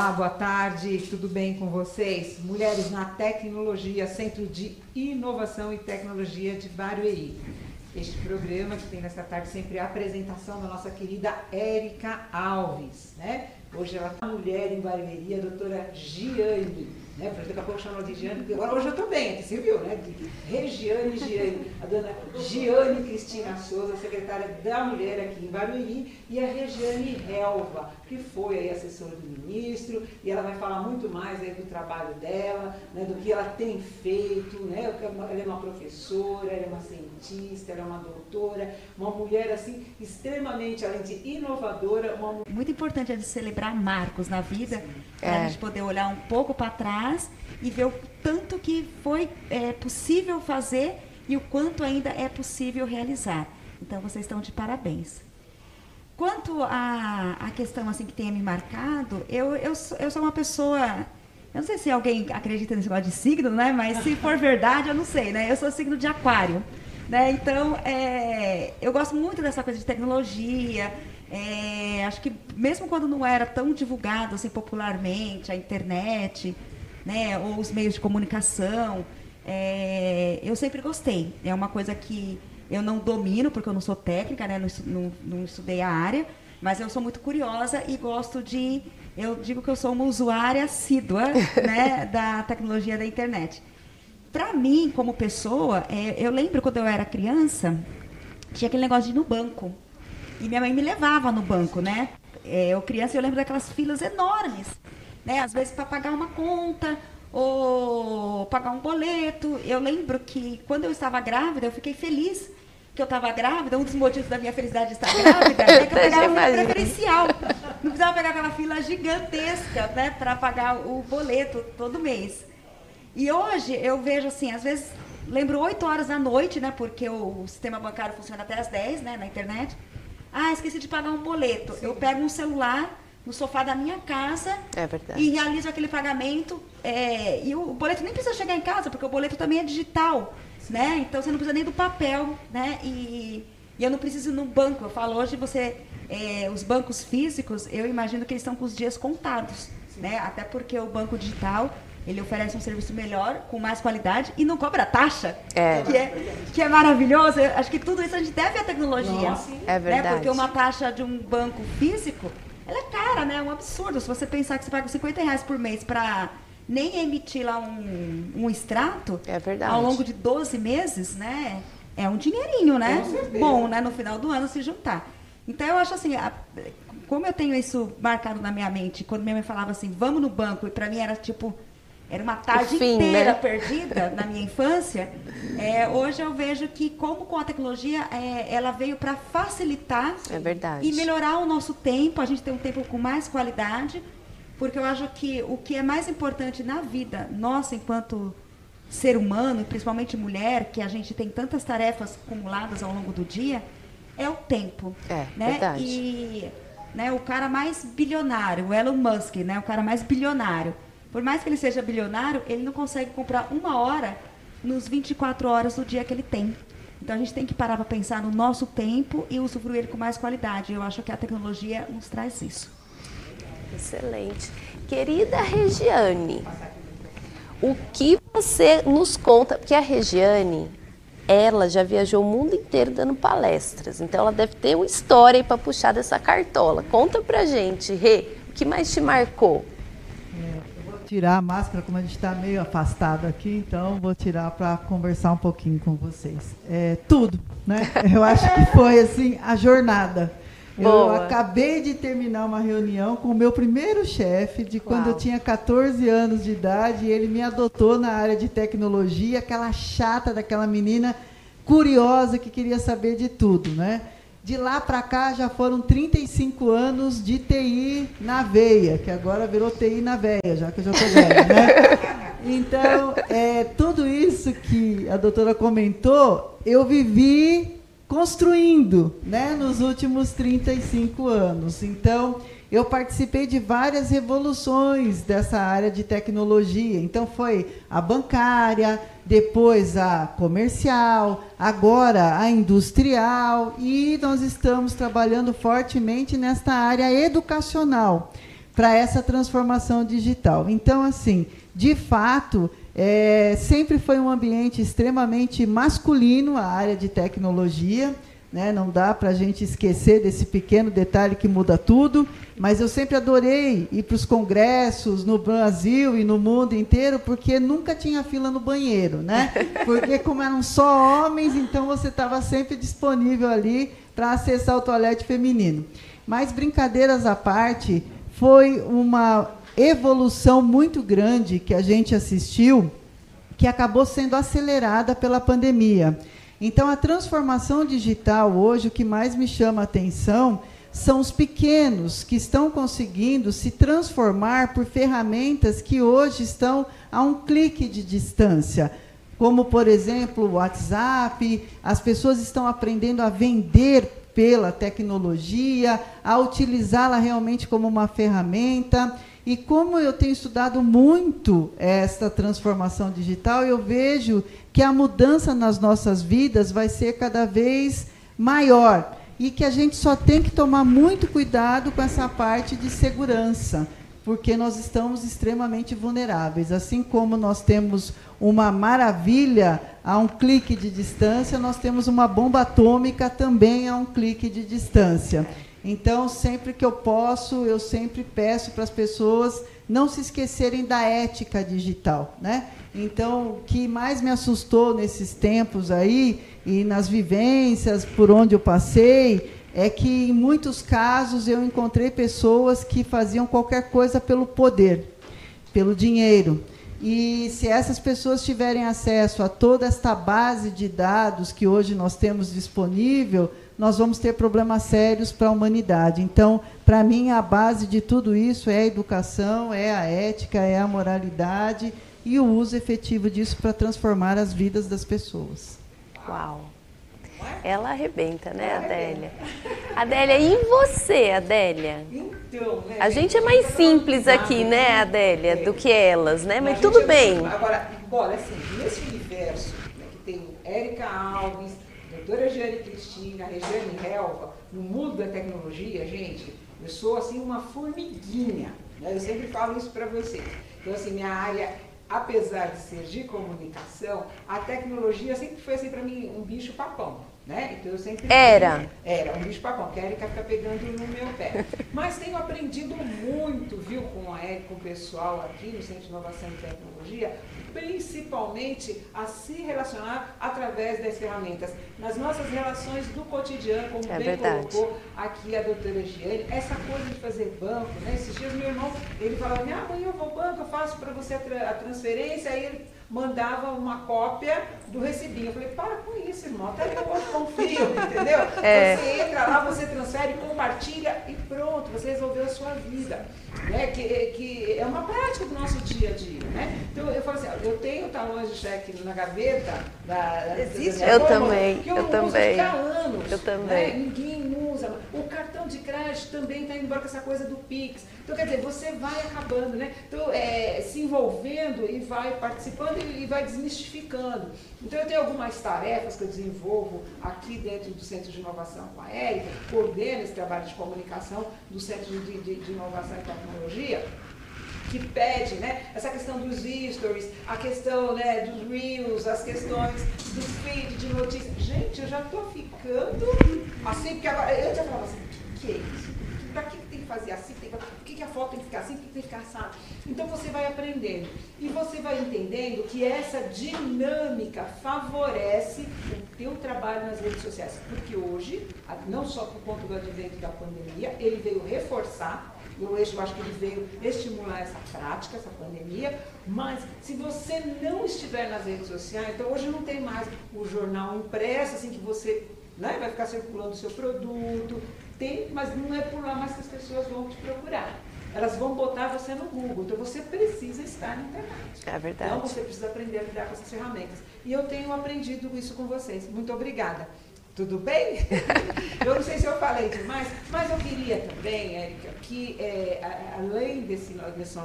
Olá, boa tarde, tudo bem com vocês? Mulheres na Tecnologia, Centro de Inovação e Tecnologia de Barueri. Este programa que tem nesta tarde sempre a apresentação da nossa querida Érica Alves, né? Hoje ela é mulher em Barueri, a doutora Giane né? Porque daqui a pouco chamam de Giane, agora hoje eu estou bem, aqui, você viu, né? Regiane Giane, a dona Giane Cristina Souza, secretária da Mulher aqui em Barueri, e a Regiane Helva, que foi aí assessora do ministro, e ela vai falar muito mais aí do trabalho dela, né? do que ela tem feito, né? Ela é uma professora, ela é uma cientista, ela é uma doutora, uma mulher assim extremamente, além de inovadora, uma Muito importante a gente celebrar marcos na vida, para a é. gente poder olhar um pouco para trás trás e ver o tanto que foi é, possível fazer e o quanto ainda é possível realizar. Então, vocês estão de parabéns. Quanto à, à questão assim que tenha me marcado, eu, eu, eu sou uma pessoa. Eu não sei se alguém acredita nesse negócio de signo, né? Mas se for verdade, eu não sei, né? Eu sou signo de aquário. Né? Então, é, eu gosto muito dessa coisa de tecnologia. É, acho que mesmo quando não era tão divulgado assim, popularmente, a internet, né, ou os meios de comunicação. É, eu sempre gostei. É uma coisa que eu não domino, porque eu não sou técnica, né, não, não, não estudei a área, mas eu sou muito curiosa e gosto de. Eu digo que eu sou uma usuária assídua né, da tecnologia da internet. Para mim, como pessoa, é, eu lembro quando eu era criança, tinha aquele negócio de ir no banco. E minha mãe me levava no banco, né? É, eu criança, eu lembro daquelas filas enormes né? Às vezes para pagar uma conta ou pagar um boleto. Eu lembro que quando eu estava grávida, eu fiquei feliz que eu estava grávida. Um dos motivos da minha felicidade de estar grávida é que eu pegava um preferencial. Não precisava pegar aquela fila gigantesca, né, para pagar o boleto todo mês. E hoje eu vejo assim, às vezes lembro 8 horas da noite, né, porque o, sistema bancário funciona até as 10, né, na internet. Ah, esqueci de pagar um boleto. Sim. Eu pego um celular no sofá da minha casa é e realizo aquele pagamento. É, e o boleto nem precisa chegar em casa, porque o boleto também é digital, né? Então você não precisa nem do papel, né? E, e eu não preciso ir no banco. Eu falo hoje você, é, os bancos físicos, eu imagino que eles estão com os dias contados, né? Até porque o banco digital ele oferece um serviço melhor, com mais qualidade e não cobra taxa. É. Que é, que é maravilhoso. Eu acho que tudo isso a gente deve à tecnologia. Nossa, é verdade. Né? Porque uma taxa de um banco físico ela é cara, né? É um absurdo. Se você pensar que você paga 50 reais por mês para nem emitir lá um, um extrato é verdade. ao longo de 12 meses, né? É um dinheirinho, né? Bom, né? No final do ano se juntar. Então eu acho assim, a, como eu tenho isso marcado na minha mente, quando minha mãe falava assim, vamos no banco, e para mim era tipo, era uma tarde fim, inteira né? perdida na minha infância. É, hoje eu vejo que, como com a tecnologia, é, ela veio para facilitar é e melhorar o nosso tempo, a gente tem um tempo com mais qualidade, porque eu acho que o que é mais importante na vida, nossa, enquanto ser humano, e principalmente mulher, que a gente tem tantas tarefas acumuladas ao longo do dia, é o tempo. É, né? verdade. E né, o cara mais bilionário, o Elon Musk, né, o cara mais bilionário, por mais que ele seja bilionário, ele não consegue comprar uma hora nos 24 horas do dia que ele tem. Então a gente tem que parar para pensar no nosso tempo e usufruir com mais qualidade. Eu acho que a tecnologia nos traz isso. Excelente. Querida Regiane, o que você nos conta? Porque a Regiane, ela já viajou o mundo inteiro dando palestras, então ela deve ter uma história para puxar dessa cartola. Conta pra gente, Rê, o que mais te marcou? tirar a máscara, como a gente está meio afastado aqui, então vou tirar para conversar um pouquinho com vocês. É, tudo, né? Eu acho que foi assim a jornada. Boa. Eu acabei de terminar uma reunião com o meu primeiro chefe, de quando Uau. eu tinha 14 anos de idade, e ele me adotou na área de tecnologia, aquela chata daquela menina curiosa que queria saber de tudo, né? De lá para cá já foram 35 anos de TI na veia, que agora virou TI na veia, já que eu já estou velha, né? Então, é, tudo isso que a doutora comentou, eu vivi construindo né, nos últimos 35 anos. Então, eu participei de várias revoluções dessa área de tecnologia. Então foi a bancária, depois a comercial, agora a industrial e nós estamos trabalhando fortemente nesta área educacional para essa transformação digital. Então, assim, de fato, é, sempre foi um ambiente extremamente masculino a área de tecnologia. Né? Não dá para a gente esquecer desse pequeno detalhe que muda tudo. Mas eu sempre adorei ir para os congressos no Brasil e no mundo inteiro, porque nunca tinha fila no banheiro, né? Porque como eram só homens, então você estava sempre disponível ali para acessar o toalete feminino. Mas brincadeiras à parte, foi uma evolução muito grande que a gente assistiu, que acabou sendo acelerada pela pandemia. Então, a transformação digital hoje, o que mais me chama a atenção são os pequenos que estão conseguindo se transformar por ferramentas que hoje estão a um clique de distância. Como, por exemplo, o WhatsApp, as pessoas estão aprendendo a vender pela tecnologia, a utilizá-la realmente como uma ferramenta. E como eu tenho estudado muito esta transformação digital, eu vejo que a mudança nas nossas vidas vai ser cada vez maior e que a gente só tem que tomar muito cuidado com essa parte de segurança, porque nós estamos extremamente vulneráveis. Assim como nós temos uma maravilha a um clique de distância, nós temos uma bomba atômica também a um clique de distância. Então, sempre que eu posso, eu sempre peço para as pessoas não se esquecerem da ética digital, né? Então, o que mais me assustou nesses tempos aí e nas vivências por onde eu passei é que em muitos casos eu encontrei pessoas que faziam qualquer coisa pelo poder, pelo dinheiro. E se essas pessoas tiverem acesso a toda esta base de dados que hoje nós temos disponível, nós vamos ter problemas sérios para a humanidade. Então, para mim, a base de tudo isso é a educação, é a ética, é a moralidade e o uso efetivo disso para transformar as vidas das pessoas. Uau! Ela arrebenta, né, Adélia? Adélia, e você, Adélia? Então, né? A gente é mais simples aqui, né, Adélia, do que elas, né? Mas tudo é bem. Agora, bora, assim, nesse universo né, que tem Érica Alves, doutora Jane Cristina, Regiane Helva, no mundo da tecnologia, gente, eu sou assim uma formiguinha. Né? Eu sempre falo isso para vocês. Então, assim, minha área, apesar de ser de comunicação, a tecnologia sempre foi assim para mim um bicho papão. Né? Então eu sempre. Era. Era, um bicho papão, que a Erika fica pegando no meu pé. Mas tenho aprendido muito, viu, com a Erika, com o pessoal aqui no Centro de Inovação e Tecnologia, principalmente a se relacionar através das ferramentas. Nas nossas relações do cotidiano, como é bem verdade. colocou aqui a doutora Giane, essa coisa de fazer banco, né? Esses dias meu irmão, ele falava, ah, amanhã eu vou banco, eu faço para você a, transferência, aí ele mandava uma cópia do recibinho. Eu falei, para com isso, irmão, até eu confio, entendeu? É. Você entra lá, você transfere, compartilha e pronto, você resolveu a sua vida. Né? Que, que é uma prática do nosso dia a dia. Né? Então eu falo assim, eu tenho talões de cheque na gaveta da, Existe? Da eu também, eu, eu também. Há anos, eu também. Né? Ninguém usa. O cartão de crédito também está indo embora com essa coisa do Pix. Então, quer dizer, você vai acabando, né? Então, é, se envolvendo e vai participando e, e vai desmistificando. Então, eu tenho algumas tarefas que eu desenvolvo aqui dentro do Centro de Inovação com a Érica, coordeno esse trabalho de comunicação do Centro de, de, de Inovação e Tecnologia que pede, né? Essa questão dos stories, a questão né, dos reels, as questões do feed de notícias. Gente, eu já estou ficando assim, porque agora, eu já falava assim, o que é isso? Para que tem que fazer assim? Tem, por que, que a foto tem que ficar assim? Por que tem que ficar assim? Então você vai aprendendo. E você vai entendendo que essa dinâmica favorece o teu trabalho nas redes sociais. Porque hoje, não só por conta do advento da pandemia, ele veio reforçar eu acho que ele veio estimular essa prática, essa pandemia, mas se você não estiver nas redes sociais, então hoje não tem mais o jornal impresso, assim que você né, vai ficar circulando o seu produto, tem, mas não é por lá mais que as pessoas vão te procurar. Elas vão botar você no Google, então você precisa estar na internet. É verdade. Então você precisa aprender a lidar com essas ferramentas. E eu tenho aprendido isso com vocês. Muito obrigada. Tudo bem? eu não sei se eu falei demais, mas eu queria também, Érica, que é, além desse, desse,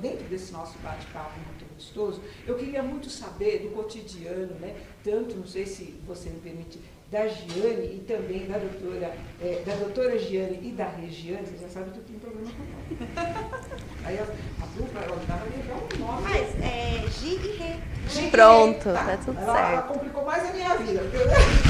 dentro desse nosso bate-papo muito gostoso, eu queria muito saber do cotidiano, né? Tanto, não sei se você me permite da Giane e também da doutora, é, da doutora Giane e da Regiane, você já sabe que eu tenho problema com ela. Aí a, a dupla, ela dava legal o nome. Mas é Gi e Rê. Gi Pronto, tá, tá tudo ela, certo. Ela complicou mais a minha vida.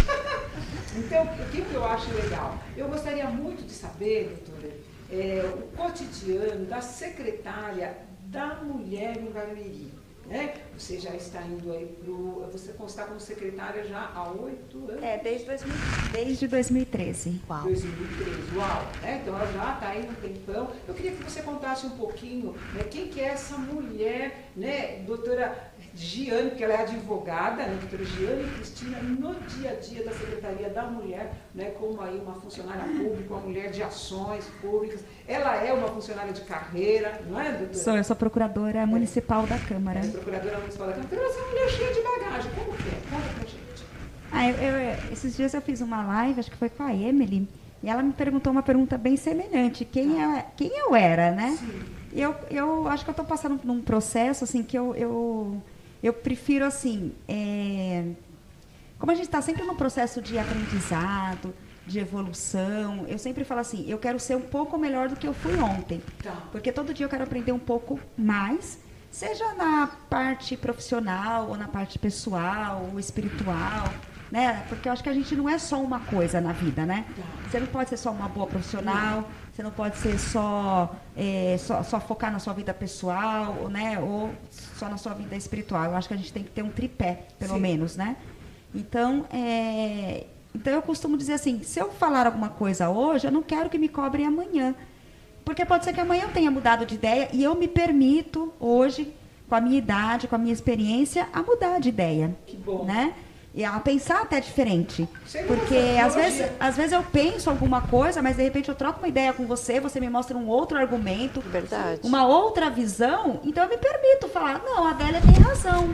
então, o que, que eu acho legal? Eu gostaria muito de saber, doutora, é, o cotidiano da secretária da mulher em Barueri. Né? Você já está indo aí para. Você está como secretária já há oito anos? É, desde, 2000, desde 2013. Uau. 2013, uau! Né? Então ela já está aí no tempão. Eu queria que você contasse um pouquinho né, quem que é essa mulher, né, doutora Giane, que ela é advogada, né, doutora Giane Cristina, no dia a dia da Secretaria da Mulher, né, como aí uma funcionária pública, uma mulher de ações públicas. Ela é uma funcionária de carreira, não é, doutora? Sou, eu sou procuradora municipal da Câmara. É, procuradora municipal da Câmara. Então ela é uma mulher cheia de bagagem. Como que é? Conta pra gente. Ah, eu, eu- esses dias eu fiz uma live, acho que foi com a Emily, e ela me perguntou uma pergunta bem semelhante. Quem, é, quem eu era, né? E Eu, eu acho que eu estou passando por um processo assim que eu, eu, eu prefiro assim. é, como a gente está sempre num processo de aprendizado, de evolução, eu sempre falo assim, eu quero ser um pouco melhor do que eu fui ontem. Tá. Porque todo dia eu quero aprender um pouco mais, seja na parte profissional, ou na parte pessoal, ou espiritual, né? Porque eu acho que a gente não é só uma coisa na vida, né? Você não pode ser só uma boa profissional, você não pode ser só, é, só, só focar na sua vida pessoal, ou, né? Ou só na sua vida espiritual. Eu acho que a gente tem que ter um tripé, pelo Sim. menos, né? Então, é, então eu costumo dizer assim, se eu falar alguma coisa hoje, eu não quero que me cobrem amanhã. Porque pode ser que amanhã eu tenha mudado de ideia e eu me permito hoje, com a minha idade, com a minha experiência, a mudar de ideia. Que bom. Né? E a pensar até diferente. Sem Porque dúvida, às vezes, às vezes eu penso alguma coisa, mas de repente eu troco uma ideia com você, você me mostra um outro argumento, Verdade. uma outra visão, então eu me permito falar, não, a Adélia tem razão.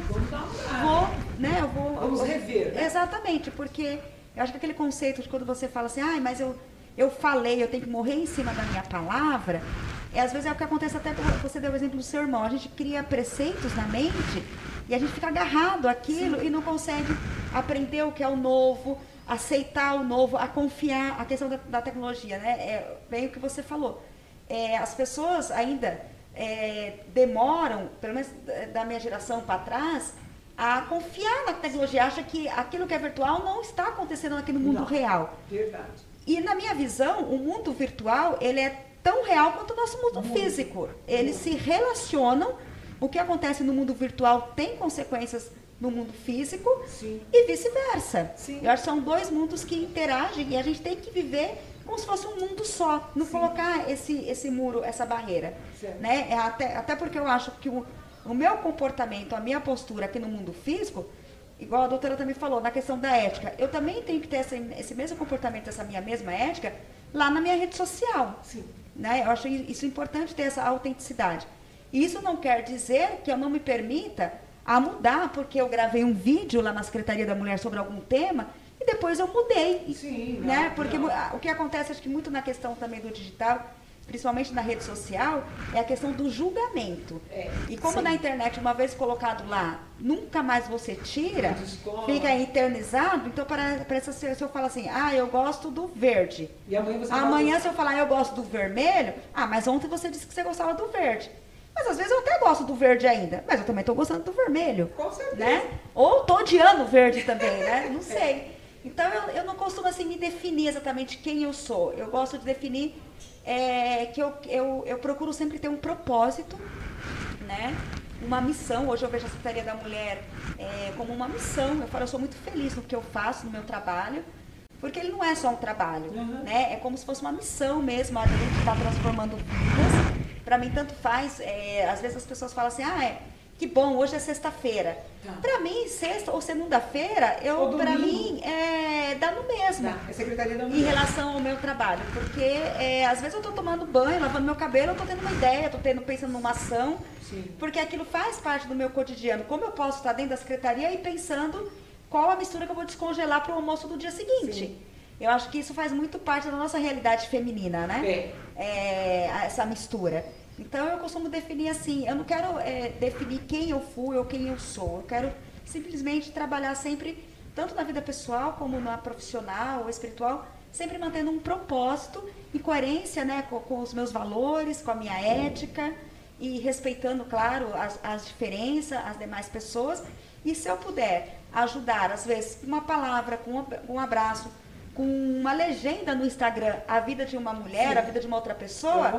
Vou, né, eu vou. Vamos eu- rever, né? Exatamente, porque eu acho que aquele conceito de quando você fala assim, ai, mas eu, eu falei, eu tenho que morrer em cima da minha palavra, e às vezes é o que acontece até, você deu o exemplo do seu irmão, a gente cria preceitos na mente e a gente fica agarrado àquilo e não consegue aprender o que é o novo, aceitar o novo, a confiar, a questão da, da tecnologia, né? É bem o que você falou. É, as pessoas ainda é, demoram, pelo menos da- da minha geração para trás, a confiar na tecnologia, acha que aquilo que é virtual não está acontecendo aqui no mundo Não. real. Verdade. E na minha visão, o mundo virtual, ele é tão real quanto o nosso mundo físico. Eles se relacionam, o que acontece no mundo virtual tem consequências no mundo físico Sim. e vice-versa. Sim. Eu acho que são dois mundos que interagem e a gente tem que viver como se fosse um mundo só, não colocar esse, esse muro, essa barreira. Certo. Né? É até, até porque eu acho que o, o meu comportamento, a minha postura aqui no mundo físico, igual a doutora também falou, na questão da ética, eu também tenho que ter essa, esse mesmo comportamento, essa minha mesma ética, lá na minha rede social. Sim. Né? Eu acho isso importante ter essa autenticidade. Isso não quer dizer que eu não me permita a mudar, porque eu gravei um vídeo lá na Secretaria da Mulher sobre algum tema e depois eu mudei. Sim, não, né? Porque não. mu- a- o que acontece, acho que muito na questão também do digital, principalmente na rede social, é a questão do julgamento. É, e como sim. na internet, uma vez colocado lá, nunca mais você tira, fica eternizado, então para- parece se se eu falar assim, ah, eu gosto do verde. E amanhã você Amanhã, se eu falar eu gosto do vermelho, ah, mas ontem você disse que você gostava do verde. Mas às vezes eu até gosto do verde ainda, mas eu também estou gostando do vermelho. Com certeza. Né? Ou estou odiando o verde também, né? Não sei. Então eu, eu não costumo assim me definir exatamente quem eu sou. Eu gosto de definir é, que eu, eu, eu procuro sempre ter um propósito, né? Uma missão. Hoje eu vejo a Secretaria da Mulher é, como uma missão. Eu falo, eu sou muito feliz no que eu faço, no meu trabalho. Porque ele não é só um trabalho, Uhum. né? É como se fosse uma missão mesmo, a gente está transformando vidas. Para mim, tanto faz. é, às vezes as pessoas falam assim, ah, é, que bom, hoje é sexta-feira. Tá. Para mim, sexta ou segunda-feira, eu, para mim, é, dá no mesmo Tá, É Secretaria da em relação ao meu trabalho, porque é, às vezes eu estou tomando banho, lavando meu cabelo, eu estou tendo uma ideia, estou tendo, pensando numa ação, Sim. porque aquilo faz parte do meu cotidiano. Como eu posso estar dentro da secretaria e pensando qual a mistura que eu vou descongelar para o almoço do dia seguinte? Sim. Eu acho que isso faz muito parte da nossa realidade feminina, né? É, essa mistura. Então eu costumo definir assim, eu não quero é, definir quem eu fui ou quem eu sou, eu quero simplesmente trabalhar sempre tanto na vida pessoal como na profissional ou espiritual, sempre mantendo um propósito em coerência né, com, com, os meus valores, com a minha ética e respeitando, claro, as, as diferenças, as demais pessoas. E se eu puder ajudar, às vezes, com uma palavra, com um abraço, com uma legenda no Instagram, a vida de uma mulher, Sim. a vida de uma outra pessoa,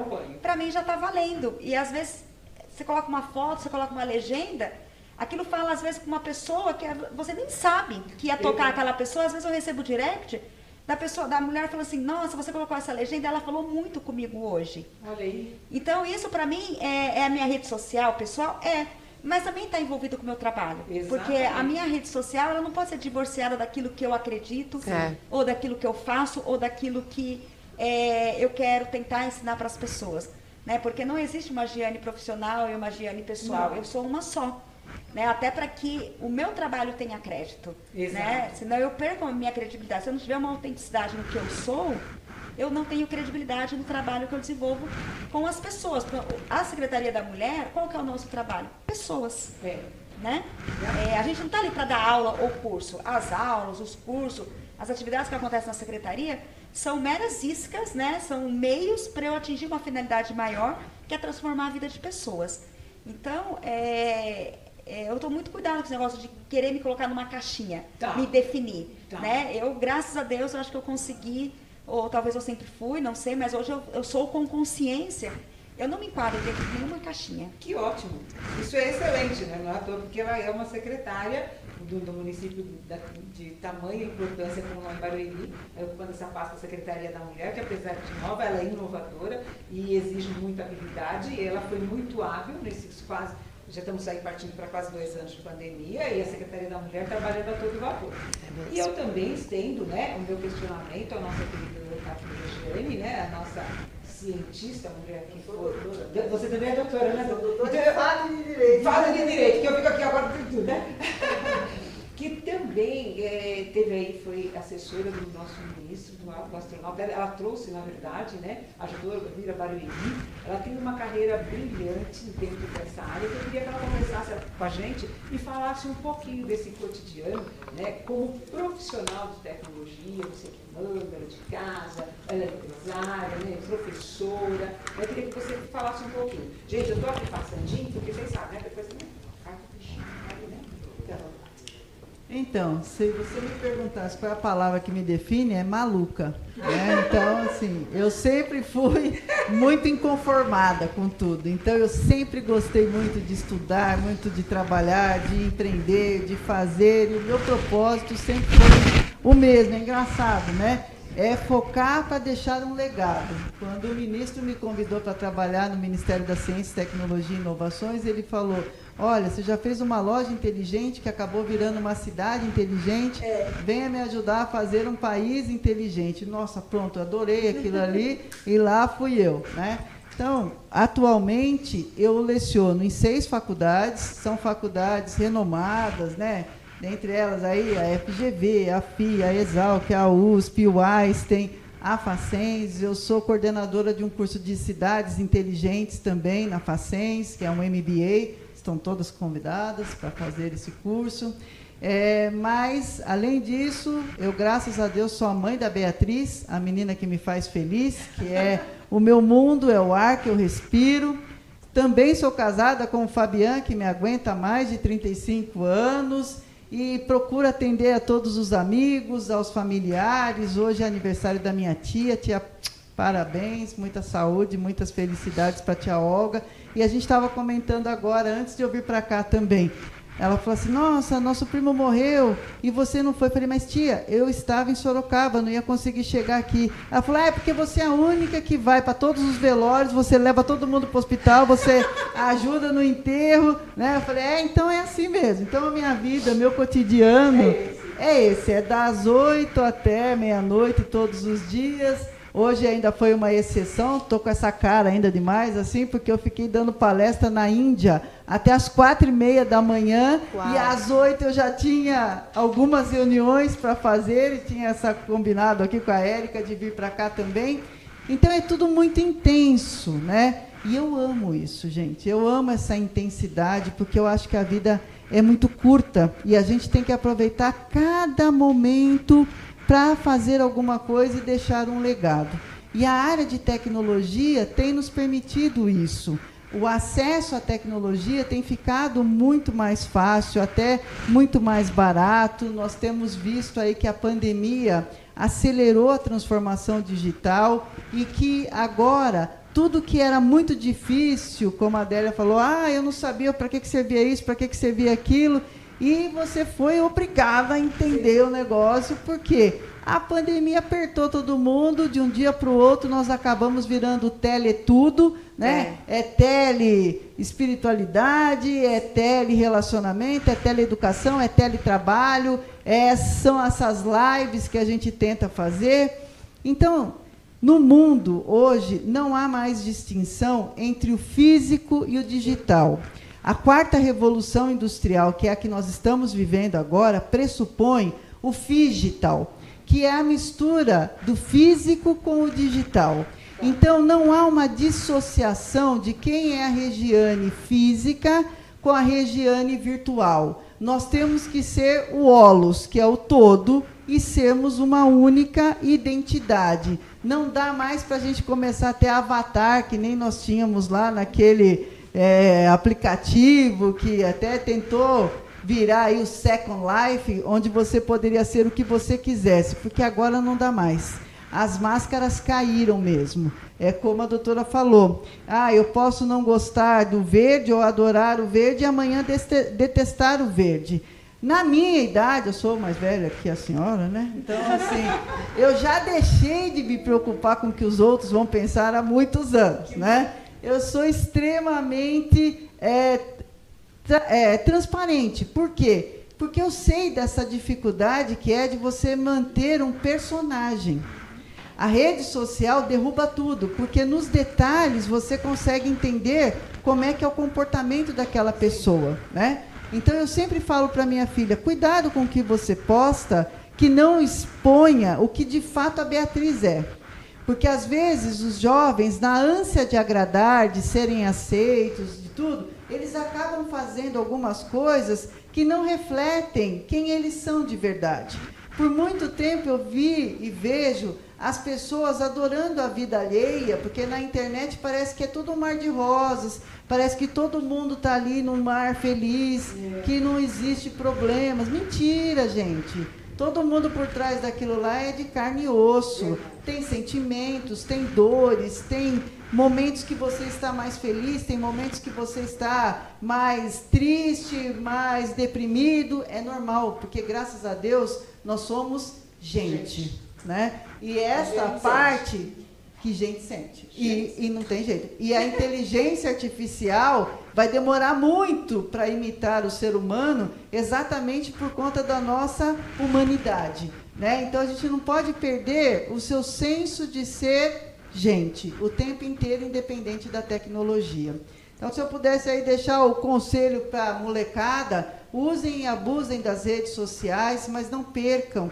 para mim já está valendo. E às vezes você coloca uma foto, você coloca uma legenda, aquilo fala às vezes com uma pessoa que você nem sabe que ia tocar aquela pessoa. Às vezes eu recebo direct da pessoa, da mulher falou assim, nossa, você colocou essa legenda, ela falou muito comigo hoje. Olha aí. Então isso para mim é, é, a minha rede social pessoal, é, mas também está envolvido com o meu trabalho, Exatamente. porque a minha rede social ela não pode ser divorciada daquilo que eu acredito, é. ou daquilo que eu faço, ou daquilo que é, eu quero tentar ensinar para as pessoas, né? Porque não existe uma Giane profissional e uma Giane pessoal, não. eu sou uma só né? Até para que o meu trabalho tenha crédito, né? Exato. né? Senão eu perco a minha credibilidade. Se eu não tiver uma autenticidade no que eu sou, eu não tenho credibilidade no trabalho que eu desenvolvo com as pessoas. A Secretaria da Mulher, qual que é o nosso trabalho? Pessoas. É. Né? É, a gente não está ali para dar aula ou curso. As aulas, os cursos, as atividades que acontecem na secretaria são meras iscas, né? são meios para eu atingir uma finalidade maior, que é transformar a vida de pessoas. Então, é, é, eu estou muito cuidado com esse negócio de querer me colocar numa caixinha, tá. me definir. Tá. Né? Eu, graças a Deus, eu acho que eu consegui, ou talvez eu sempre fui, não sei, mas hoje eu, eu sou com consciência. Eu não me enquadro dentro de nenhuma caixinha. Que ótimo. Isso é excelente, né? Não é à toa, porque ela é uma secretária do, do município da, de tamanha importância como em Barueri, ocupando essa pasta da Secretaria da Mulher, que apesar de nova, ela é inovadora e exige muita habilidade. E ela foi muito hábil nesses quase já estamos aí partindo para quase dois anos de pandemia e a Secretaria da Mulher trabalhando a todo vapor. É e eu também estendo né, o meu questionamento à nossa querida Regiane, né, a nossa cientista, mulher que for. Você também é doutora, né? Doutora, então, fala de direito. Fala de direito, que eu fico aqui agora por tudo, né? que também é, teve aí, foi assessora do nosso ministro, do, do astronauta, ela, ela, trouxe, na verdade, né, ajudou a vir a Barueri, ela tem uma carreira brilhante dentro dessa área, eu queria que ela conversasse com a gente e falasse um pouquinho desse cotidiano, né, como profissional de tecnologia, você que manda, de casa, ela é empresária, né, professora, eu queria que você falasse um pouquinho. Gente, eu estou aqui passandinho, porque vocês sabem, né, depois, né, Então, se você me perguntasse qual é a palavra que me define, é maluca. Né? Então, assim, eu sempre fui muito inconformada com tudo. Então, eu sempre gostei muito de estudar, muito de trabalhar, de empreender, de fazer. E o meu propósito sempre foi o mesmo. É engraçado, né? É focar para deixar um legado. Quando o ministro me convidou para trabalhar no Ministério da Ciência, Tecnologia e Inovações, ele falou Olha, você já fez uma loja inteligente que acabou virando uma cidade inteligente. É. Venha me ajudar a fazer um país inteligente. Nossa, pronto, adorei aquilo ali e lá fui eu, né? Então, atualmente eu leciono em seis faculdades, são faculdades renomadas, né? Dentre elas aí a FGV, a FIA, a Exalc, a USP, o Einstein, a Facens. Eu sou coordenadora de um curso de cidades inteligentes também na Facens, que é um MBA estão todas convidadas para fazer esse curso. É, mas, além disso, eu, graças a Deus, sou a mãe da Beatriz, a menina que me faz feliz, que é o meu mundo, é o ar que eu respiro. Também sou casada com o Fabian, que me aguenta há mais de 35 anos e procuro atender a todos os amigos, aos familiares. Hoje é aniversário da minha tia, tia, parabéns, muita saúde, muitas felicidades para a tia Olga. E a gente estava comentando agora, antes de eu vir para cá também. Ela falou assim: Nossa, nosso primo morreu e você não foi. Eu falei: Mas tia, eu estava em Sorocaba, não ia conseguir chegar aqui. Ela falou: É porque você é a única que vai para todos os velórios, você leva todo mundo para o hospital, você ajuda no enterro. Né? Eu falei: É, então é assim mesmo. Então a minha vida, meu cotidiano é esse: é das oito até meia-noite todos os dias Hoje ainda foi uma exceção, estou com essa cara ainda demais, assim, porque eu fiquei dando palestra na Índia até as quatro e meia da manhã Uau. e às oito eu já tinha algumas reuniões para fazer e tinha essa combinado aqui com a Érica de vir para cá também. Então é tudo muito intenso, né? E eu amo isso, gente. Eu amo essa intensidade porque eu acho que a vida é muito curta e a gente tem que aproveitar cada momento para fazer alguma coisa e deixar um legado. E a área de tecnologia tem nos permitido isso. O acesso à tecnologia tem ficado muito mais fácil, até muito mais barato. Nós temos visto aí que a pandemia acelerou a transformação digital e que agora tudo que era muito difícil, como a Adélia falou, ah, eu não sabia para que, que servia isso, para que, que servia aquilo, e você foi obrigada a entender o negócio, porque a pandemia apertou todo mundo, de um dia para o outro nós acabamos virando tele tudo, né? É, é tele espiritualidade, é tele relacionamento, é tele educação, é teletrabalho, é, são essas lives que a gente tenta fazer. Então, no mundo hoje não há mais distinção entre o físico e o digital. A quarta revolução industrial, que é a que nós estamos vivendo agora, pressupõe o digital, que é a mistura do físico com o digital. Então, não há uma dissociação de quem é a Regiane física com a Regiane virtual. Nós temos que ser o holos, que é o todo, e sermos uma única identidade. Não dá mais para a gente começar a ter avatar, que nem nós tínhamos lá naquele é, aplicativo que até tentou virar aí o Second Life, onde você poderia ser o que você quisesse, porque agora não dá mais. As máscaras caíram mesmo. É como a doutora falou. Ah, eu posso não gostar do verde ou adorar o verde e amanhã detestar o verde. Na minha idade, eu sou mais velha que a senhora, né? Então, assim, eu já deixei de me preocupar com o que os outros vão pensar há muitos anos, né? Eu sou extremamente é, tra é, transparente. Por quê? Porque eu sei dessa dificuldade que é de você manter um personagem. A rede social derruba tudo, porque nos detalhes você consegue entender como é que é o comportamento daquela pessoa, né? Então eu sempre falo para minha filha, cuidado com o que você posta, que não exponha o que de fato a Beatriz é. Porque às vezes os jovens, na ânsia de agradar, de serem aceitos, de tudo, eles acabam fazendo algumas coisas que não refletem quem eles são de verdade. Por muito tempo eu vi e vejo as pessoas adorando a vida alheia, porque na internet parece que é tudo um mar de rosas, parece que todo mundo está ali num mar feliz, que não existe problemas. Mentira, gente. Todo mundo por trás daquilo lá é de carne e osso. Tem sentimentos, tem dores, tem momentos que você está mais feliz, tem momentos que você está mais triste, mais deprimido. É normal, porque graças a Deus nós somos gente, né? E esta parte que gente sente. E, e não tem jeito. E a inteligência artificial vai demorar muito para imitar o ser humano, exatamente por conta da nossa humanidade. Né? Então a gente não pode perder o seu senso de ser gente o tempo inteiro, independente da tecnologia. Então, se eu pudesse aí deixar o conselho para a molecada, usem e abusem das redes sociais, mas não percam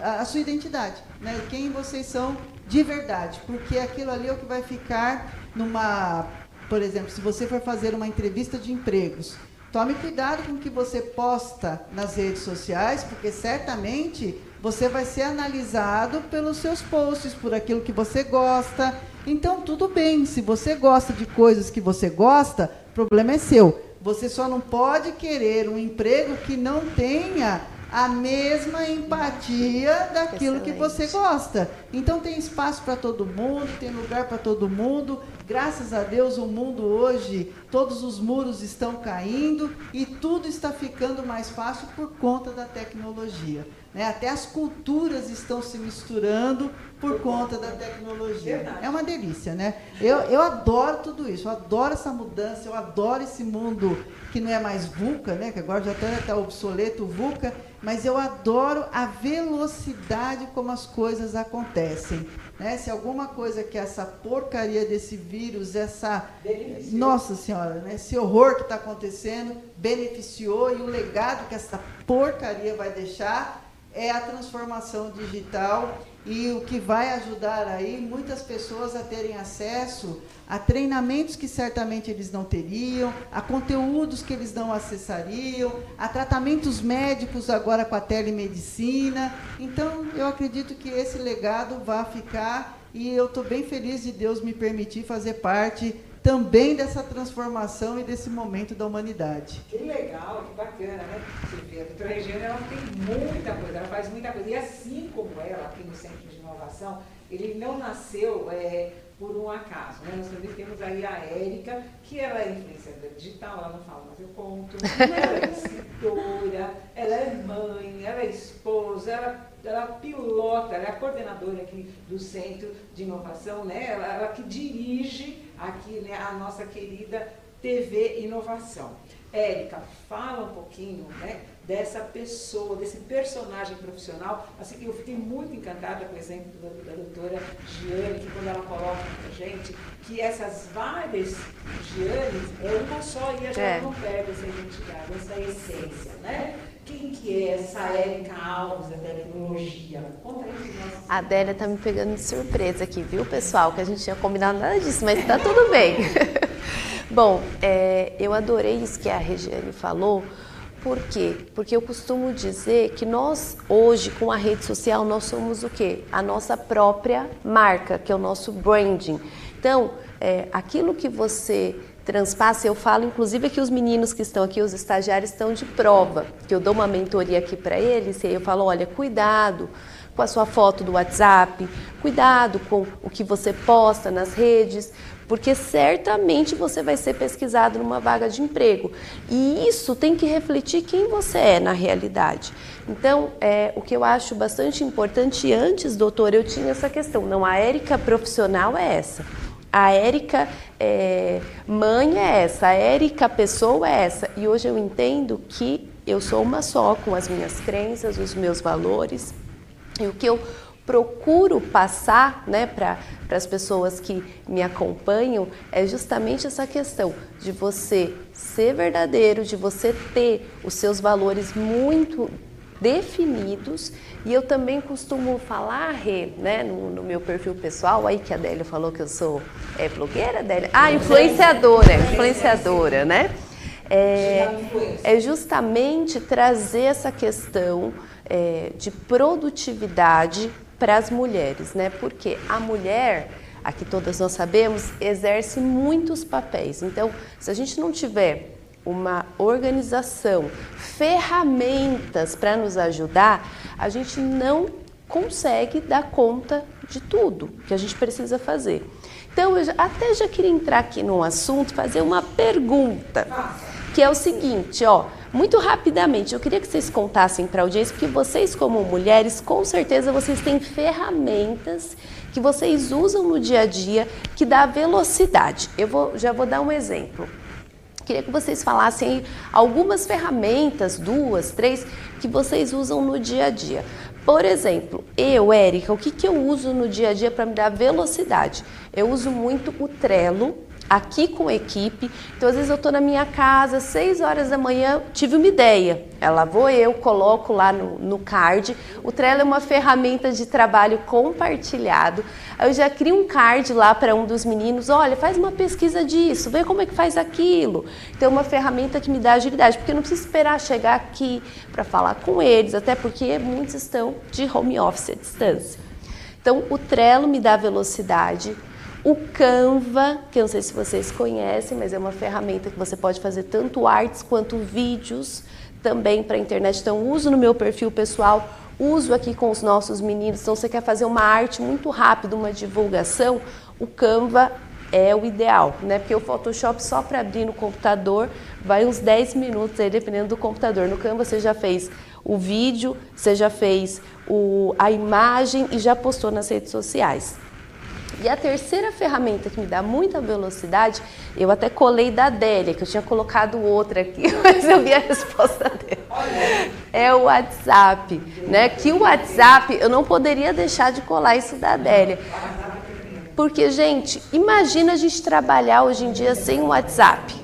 a, a sua identidade, né? quem vocês são de verdade, porque aquilo ali é o que vai ficar numa, por exemplo, se você for fazer uma entrevista de empregos, tome cuidado com o que você posta nas redes sociais, porque certamente você vai ser analisado pelos seus posts, por aquilo que você gosta. Então, tudo bem, se você gosta de coisas que você gosta, o problema é seu. Você só não pode querer um emprego que não tenha a mesma empatia daquilo Excelente. que você gosta. Então tem espaço para todo mundo, tem lugar para todo mundo. Graças a Deus o mundo hoje, todos os muros estão caindo e tudo está ficando mais fácil por conta da tecnologia. Né? Até as culturas estão se misturando por conta da tecnologia. É uma delícia, né? Eu, eu adoro tudo isso, eu adoro essa mudança, eu adoro esse mundo que não é mais VUCA, né? que agora já está tá obsoleto o VUCA, mas eu adoro a velocidade como as coisas acontecem. Né? Se alguma coisa que essa porcaria desse vírus, essa. Beneficiou. Nossa Senhora, né? esse horror que está acontecendo, beneficiou e o legado que essa porcaria vai deixar é a transformação digital e o que vai ajudar aí muitas pessoas a terem acesso a treinamentos que certamente eles não teriam, a conteúdos que eles não acessariam, a tratamentos médicos agora com a telemedicina. Então, eu acredito que esse legado vai ficar e eu estou bem feliz de Deus me permitir fazer parte também dessa transformação e desse momento da humanidade. Que legal, que bacana, né? Você vê, a doutora Regina ela tem muita coisa, ela faz muita coisa. E assim como ela, aqui no Centro de Inovação, ele não nasceu é, por um acaso. Né? Nós também temos aí a Érica, que ela é influenciadora digital, ela não fala, mas eu conto. Ela é escritora, ela é mãe, ela é esposa, ela, ela pilota, ela é a coordenadora aqui do Centro de Inovação, né? ela, ela que dirige aqui né, a nossa querida TV Inovação. Érica, fala um pouquinho, né? dessa pessoa, desse personagem profissional. Assim que eu fiquei muito encantada com o exemplo da, da doutora Giane, que quando ela coloca para gente que essas várias Gianes é uma só e a gente é. não perde essa identidade, essa essência, né? Quem que é essa Érica Alves da tecnologia? Conta aí. A Adélia está me pegando de surpresa aqui, viu, pessoal? Que a gente tinha combinado nada disso, mas está tudo bem. Bom, é, eu adorei isso que a Regiane falou, por quê? Porque eu costumo dizer que nós, hoje, com a rede social, nós somos o quê? A nossa própria marca, que é o nosso branding. Então, é, aquilo que você transpassa, eu falo, inclusive que os meninos que estão aqui, os estagiários, estão de prova, que eu dou uma mentoria aqui para eles, e aí eu falo, olha, cuidado com a sua foto do WhatsApp, cuidado com o que você posta nas redes, porque certamente você vai ser pesquisado numa vaga de emprego. E isso tem que refletir quem você é na realidade. Então, é, o que eu acho bastante importante, antes, doutor, eu tinha essa questão. Não, a Érica profissional é essa. A Érica é, mãe é essa, a Érica pessoa é essa. E hoje eu entendo que eu sou uma só com as minhas crenças, os meus valores. E o que eu procuro passar né, para as pessoas que me acompanham é justamente essa questão de você ser verdadeiro, de você ter os seus valores muito definidos e eu também costumo falar, Rê, né, no, no, meu perfil pessoal, aí que a Adélia falou que eu sou é, blogueira, Adélia? Ah, influenciadora, influenciadora, né? É, é justamente trazer essa questão é, de produtividade para as mulheres, né? Porque a mulher, aqui todas nós sabemos, exerce muitos papéis. Então, se a gente não tiver uma organização, ferramentas para nos ajudar, a gente não consegue dar conta de tudo que a gente precisa fazer. Então, eu até já queria entrar aqui num assunto, fazer uma pergunta, que é o seguinte, ó, muito rapidamente, eu queria que vocês contassem para a audiência, porque vocês, como mulheres, com certeza vocês têm ferramentas que vocês usam no dia a dia que dá velocidade. Eu vou, já vou dar um exemplo. Queria que vocês falassem algumas ferramentas, duas, três, que vocês usam no dia a dia. Por exemplo, eu, Érica, o que, que eu uso no dia a dia para me dar velocidade? Eu uso muito o Trello, aqui com equipe. Então, às vezes eu estou na minha casa, 6 horas da manhã, tive uma ideia. Ela vou eu, coloco lá no, no card. O Trello é uma ferramenta de trabalho compartilhado. Eu já crio um card lá para um dos meninos, olha, faz uma pesquisa disso, vê como é que faz aquilo. Então, é uma ferramenta que me dá agilidade, porque eu não preciso esperar chegar aqui para falar com eles, até porque muitos estão de home office à distância. Então, o Trello me dá velocidade, o Canva, que eu não sei se vocês conhecem, mas é uma ferramenta que você pode fazer tanto artes quanto vídeos também para a internet. Então, uso no meu perfil pessoal, uso aqui com os nossos meninos. Então, você quer fazer uma arte muito rápida, uma divulgação, o Canva é o ideal, né? Porque o Photoshop só para abrir no computador vai uns 10 minutos aí, dependendo do computador. No Canva você já fez o vídeo, você já fez o, a imagem e já postou nas redes sociais. E a terceira ferramenta que me dá muita velocidade, eu até colei da Adélia, que eu tinha colocado outra aqui, mas eu vi a resposta dela. É o WhatsApp, né? Que o WhatsApp, eu não poderia deixar de colar isso da Adélia. Porque, gente, imagina a gente trabalhar hoje em dia sem o WhatsApp.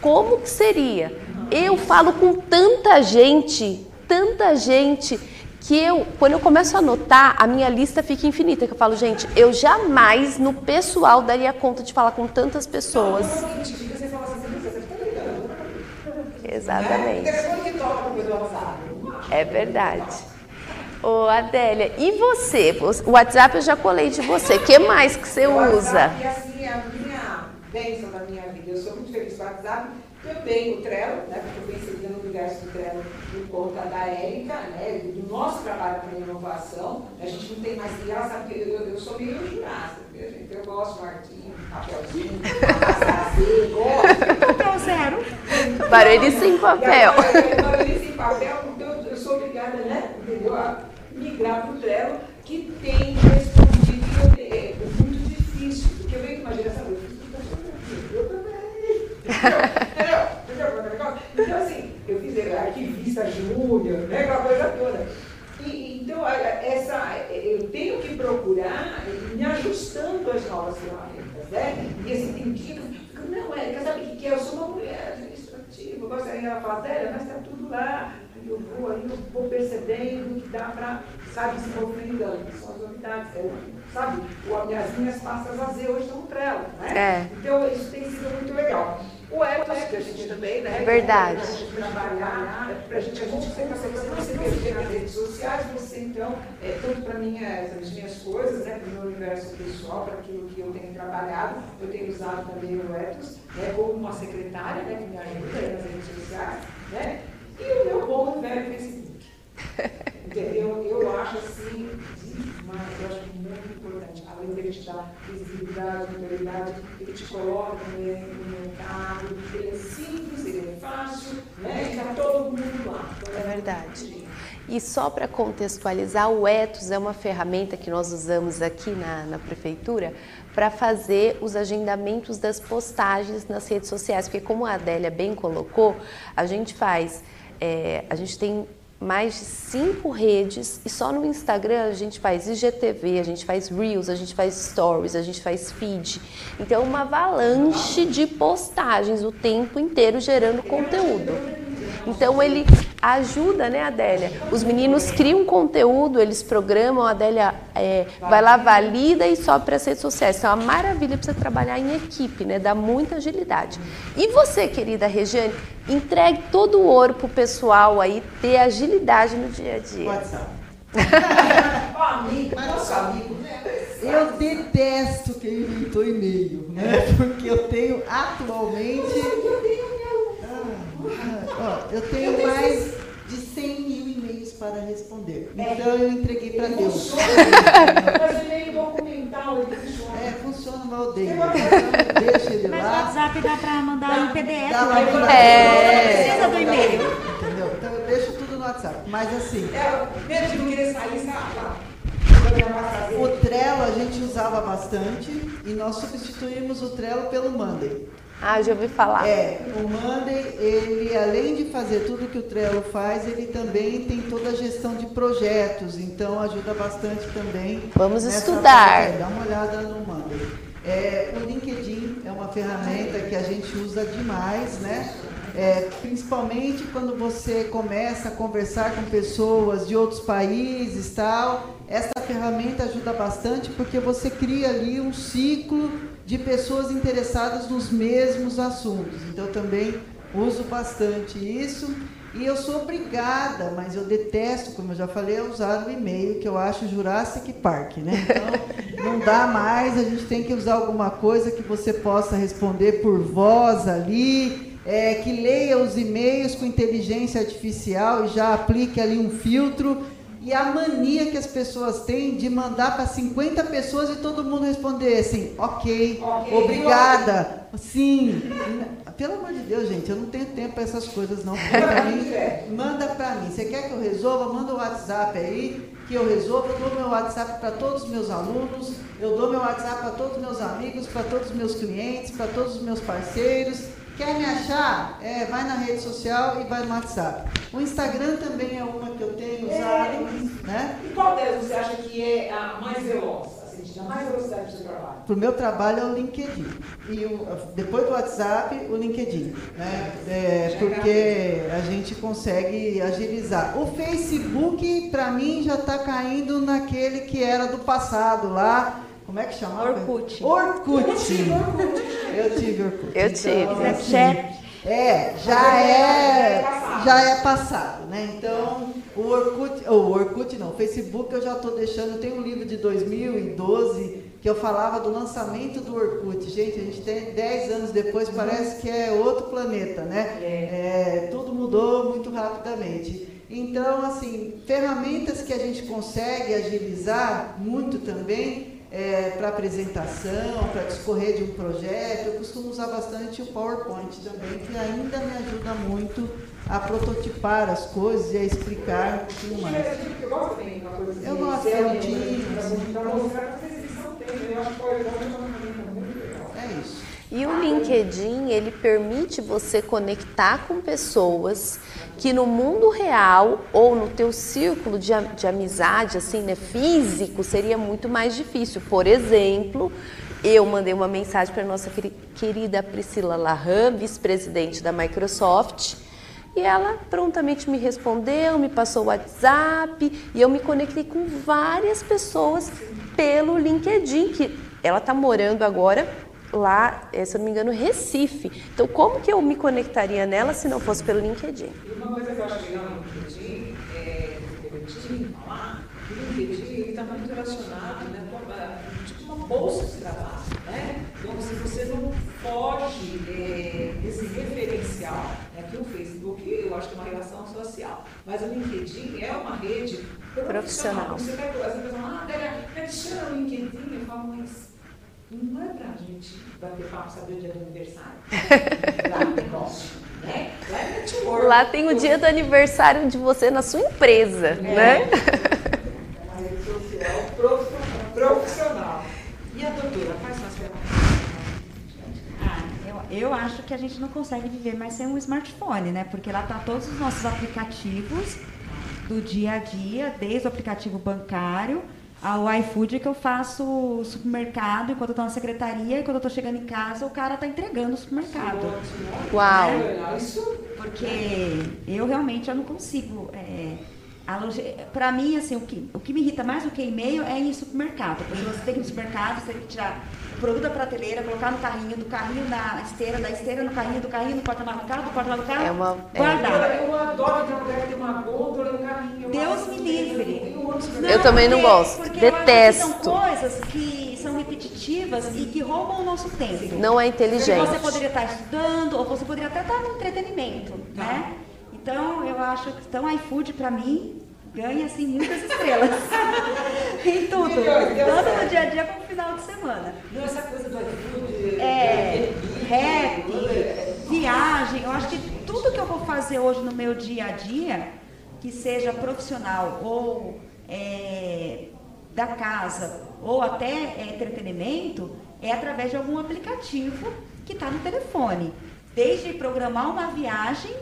Como que seria? Eu falo com tanta gente, tanta gente que eu, quando eu começo a anotar, a minha lista fica infinita. Que eu falo, gente, eu jamais no pessoal daria conta de falar com tantas pessoas. Exatamente. É verdade. Ô, Adélia, e você? O WhatsApp eu já colei de você. O que mais que você usa? E assim, a minha bênção da minha vida. Eu sou muito feliz com o WhatsApp. Eu tenho o Trello, né, porque eu pensei no universo do Trello por conta da Érica, né, do nosso trabalho com inovação. A gente não tem mais. Ela sabe que eu, eu, eu sou meio jurasta, viu, gente? Eu gosto de artigo, papelzinho, fazer, gosto. Papel zero. Barulho sem papel. Barulho sem papel, então eu sou obrigada, né, entendeu? A migrar para o Trello, que tem respondido, é, é muito difícil, porque eu venho com uma geração, também. Então, assim, eu fiz arquivista júnior, né, aquela coisa toda. E, então, essa, eu tenho que procurar me ajustando às novas ferramentas, né? E assim, tem dia que não, é, sabe o que é? Eu sou uma mulher administrativa, eu gostaria de falar, mas está tudo lá. Eu vou, aí eu vou percebendo que dá para, sabe, se movimentando, são as novidades. É, sabe, as minhas pastas a Z hoje estão no Trello, né? É. Então, isso tem sido muito legal. O Etos, que a gente também, né? Verdade. Para a gente trabalhar, para a gente, a gente sempre você perder nas redes sociais, você então, é, tanto para minha, as minhas coisas, né, para o meu universo pessoal, para aquilo que eu tenho trabalhado, eu tenho usado também o Etos, né, como uma secretária, né, que me ajuda nas redes sociais, né? E o meu bom velho Facebook. Entendeu? Eu acho assim, demais, eu acho muito importante. Além dele te dar visibilidade, notoriedade, ele te coloca no mercado, ele é simples, ele é fácil, né? E está todo mundo lá. É verdade. E só para contextualizar, o Etos é uma ferramenta que nós usamos aqui na, na prefeitura para fazer os agendamentos das postagens nas redes sociais, porque como a Adélia bem colocou, a gente faz, é, a gente tem mais de cinco redes e só no Instagram a gente faz IGTV, a gente faz Reels, a gente faz Stories, a gente faz Feed. Então, uma avalanche de postagens o tempo inteiro gerando conteúdo. Então ele ajuda, né, Adélia? Os meninos criam conteúdo, eles programam, a Adélia é, vai lá, valida e sobe para as redes sociais. Então é uma maravilha para você trabalhar em equipe, né? Dá muita agilidade. E você, querida Regiane, entregue todo o ouro pro pessoal aí ter agilidade no dia a dia. WhatsApp. Eu detesto quem inventou e-mail, né? Porque eu tenho atualmente Ó, eu tenho mais de 100 mil e-mails para responder. Então eu entreguei para Deus. Mas e-mail documental, ele funciona. É, funciona, mas eu odeio. Então, deixa ele Mas lá. o WhatsApp dá para mandar em PDF. Dá né? pra- É. Não precisa do e-mail. Entendeu? Então eu deixo tudo no WhatsApp. Mas assim, É, mesmo querer sair, está lá. o Trello a gente usava bastante e nós substituímos o Trello pelo Monday. Ah, já ouvi falar. É, o Monday, ele além de fazer tudo que o Trello faz, ele também tem toda a gestão de projetos, então ajuda bastante também. Vamos estudar. parte. Dá uma olhada no Monday. É, o LinkedIn é uma ferramenta que a gente usa demais, né? É, principalmente quando você começa a conversar com pessoas de outros países tal. Essa ferramenta ajuda bastante porque você cria ali um ciclo de pessoas interessadas nos mesmos assuntos. Então também uso bastante isso. E eu sou obrigada, mas eu detesto, como eu já falei, a usar o e-mail, que eu acho Jurassic Park, né? Então, não dá mais, a gente tem que usar alguma coisa que você possa responder por voz ali, é, que leia os e-mails com inteligência artificial e já aplique ali um filtro. E a mania que as pessoas têm de mandar para 50 pessoas e todo mundo responder assim, ok, Ok, obrigada, sim. Pelo amor de Deus, gente, eu não tenho tempo para essas coisas não. Mim, manda para mim. Você quer que eu resolva? Manda o WhatsApp aí, que eu resolvo. Eu dou meu WhatsApp para todos os meus alunos, eu dou meu WhatsApp para todos os meus amigos, para todos os meus clientes, para todos os meus parceiros. Quer me achar? É, vai na rede social e vai no WhatsApp. O Instagram também é uma que eu tenho usado, né? E qual delas você acha que é a mais veloz? Assim, dá mais velocidade para o seu trabalho? Para o meu trabalho é o LinkedIn. E o, depois do WhatsApp, o LinkedIn. Né? É, porque a gente consegue agilizar. O Facebook, para mim, já está caindo naquele que era do passado lá. Como é que chamava? Orkut. Orkut. Eu tive Orkut. Eu tive Orkut. Eu tive. Então, assim, é, já é, já é passado, né? Então, o Orkut, o Orkut não, o Facebook eu já estou deixando, eu tenho um livro de 2012 que eu falava do lançamento do Orkut. Gente, a gente tem 10 anos depois, parece que é outro planeta, né? É, tudo mudou muito rapidamente. Então, assim, ferramentas que a gente consegue agilizar muito também é, para apresentação, para discorrer de um projeto. Eu costumo usar bastante o PowerPoint também, que ainda me ajuda muito a prototipar as coisas e a explicar um pouquinho mais. Eu gosto uma coisa Eu gosto de Para mostrar que vocês não têm, eu acho que o PowerPoint é uma ferramenta muito legal. É isso. E o LinkedIn, ele permite você conectar com pessoas que no mundo real ou no teu círculo de, de amizade, assim, né, físico, seria muito mais difícil. Por exemplo, eu mandei uma mensagem para nossa querida Priscila Lahan, vice-presidente da Microsoft, e ela prontamente me respondeu, me passou o WhatsApp e eu me conectei com várias pessoas pelo LinkedIn, que ela está morando agora lá, eh, se eu não me engano, Recife. Então, como que eu me conectaria nela se não fosse pelo LinkedIn? Uma coisa que eu acho legal no LinkedIn, é, o LinkedIn, falar, o LinkedIn está muito relacionado né, com uma, tipo uma bolsa de trabalho. Né? Então, se você não foge é, desse referencial, né, que o Facebook, eu acho que é uma relação social, mas o LinkedIn é uma rede profissional. profissional. Você vai, as pessoas falam, ah, Débora, me adiciona no LinkedIn, eu falo, mas não é para a gente bater papo, saber o dia do aniversário. Lá negócio. Né? Lá, é network. Lá tem o dia do aniversário de você na sua empresa, é. né? Uma rede social profissional. E a doutora, quais são as ferramentas? Ah, eu, eu acho que a gente não consegue viver mais sem um smartphone, né? Porque lá tá todos os nossos aplicativos do dia a dia, desde o aplicativo bancário ao iFood que eu faço supermercado enquanto eu tô na secretaria e quando eu tô chegando em casa o cara tá entregando o supermercado. Uau! É, porque eu realmente eu não consigo. É, para mim, assim, o que, o que me irrita mais do que e-mail é ir em supermercado. Porque você tem que ir no supermercado, você tem que tirar o produto da prateleira, colocar no carrinho, do carrinho na esteira, da esteira no carrinho, do carrinho no porta-malas do carro, do porta-malas do carro, é uma, guardar. É. Eu adoro que a mulher tem uma gôndola no carrinho. Deus me livre. Não, eu também não gosto. Detesto. são coisas que são repetitivas e que roubam o nosso tempo. Não é inteligente. Você poderia estar estudando ou você poderia até estar no entretenimento, né? Então, eu acho que então, iFood, para mim, ganha assim muitas estrelas. em tudo. Tanto no dia a dia como no final de semana. Não, essa coisa do iFood. É, rap, viagem. Eu acho que tudo que eu vou fazer hoje no meu dia a dia, que seja profissional ou é, da casa, ou até é, entretenimento, é através de algum aplicativo que está no telefone. Desde programar uma viagem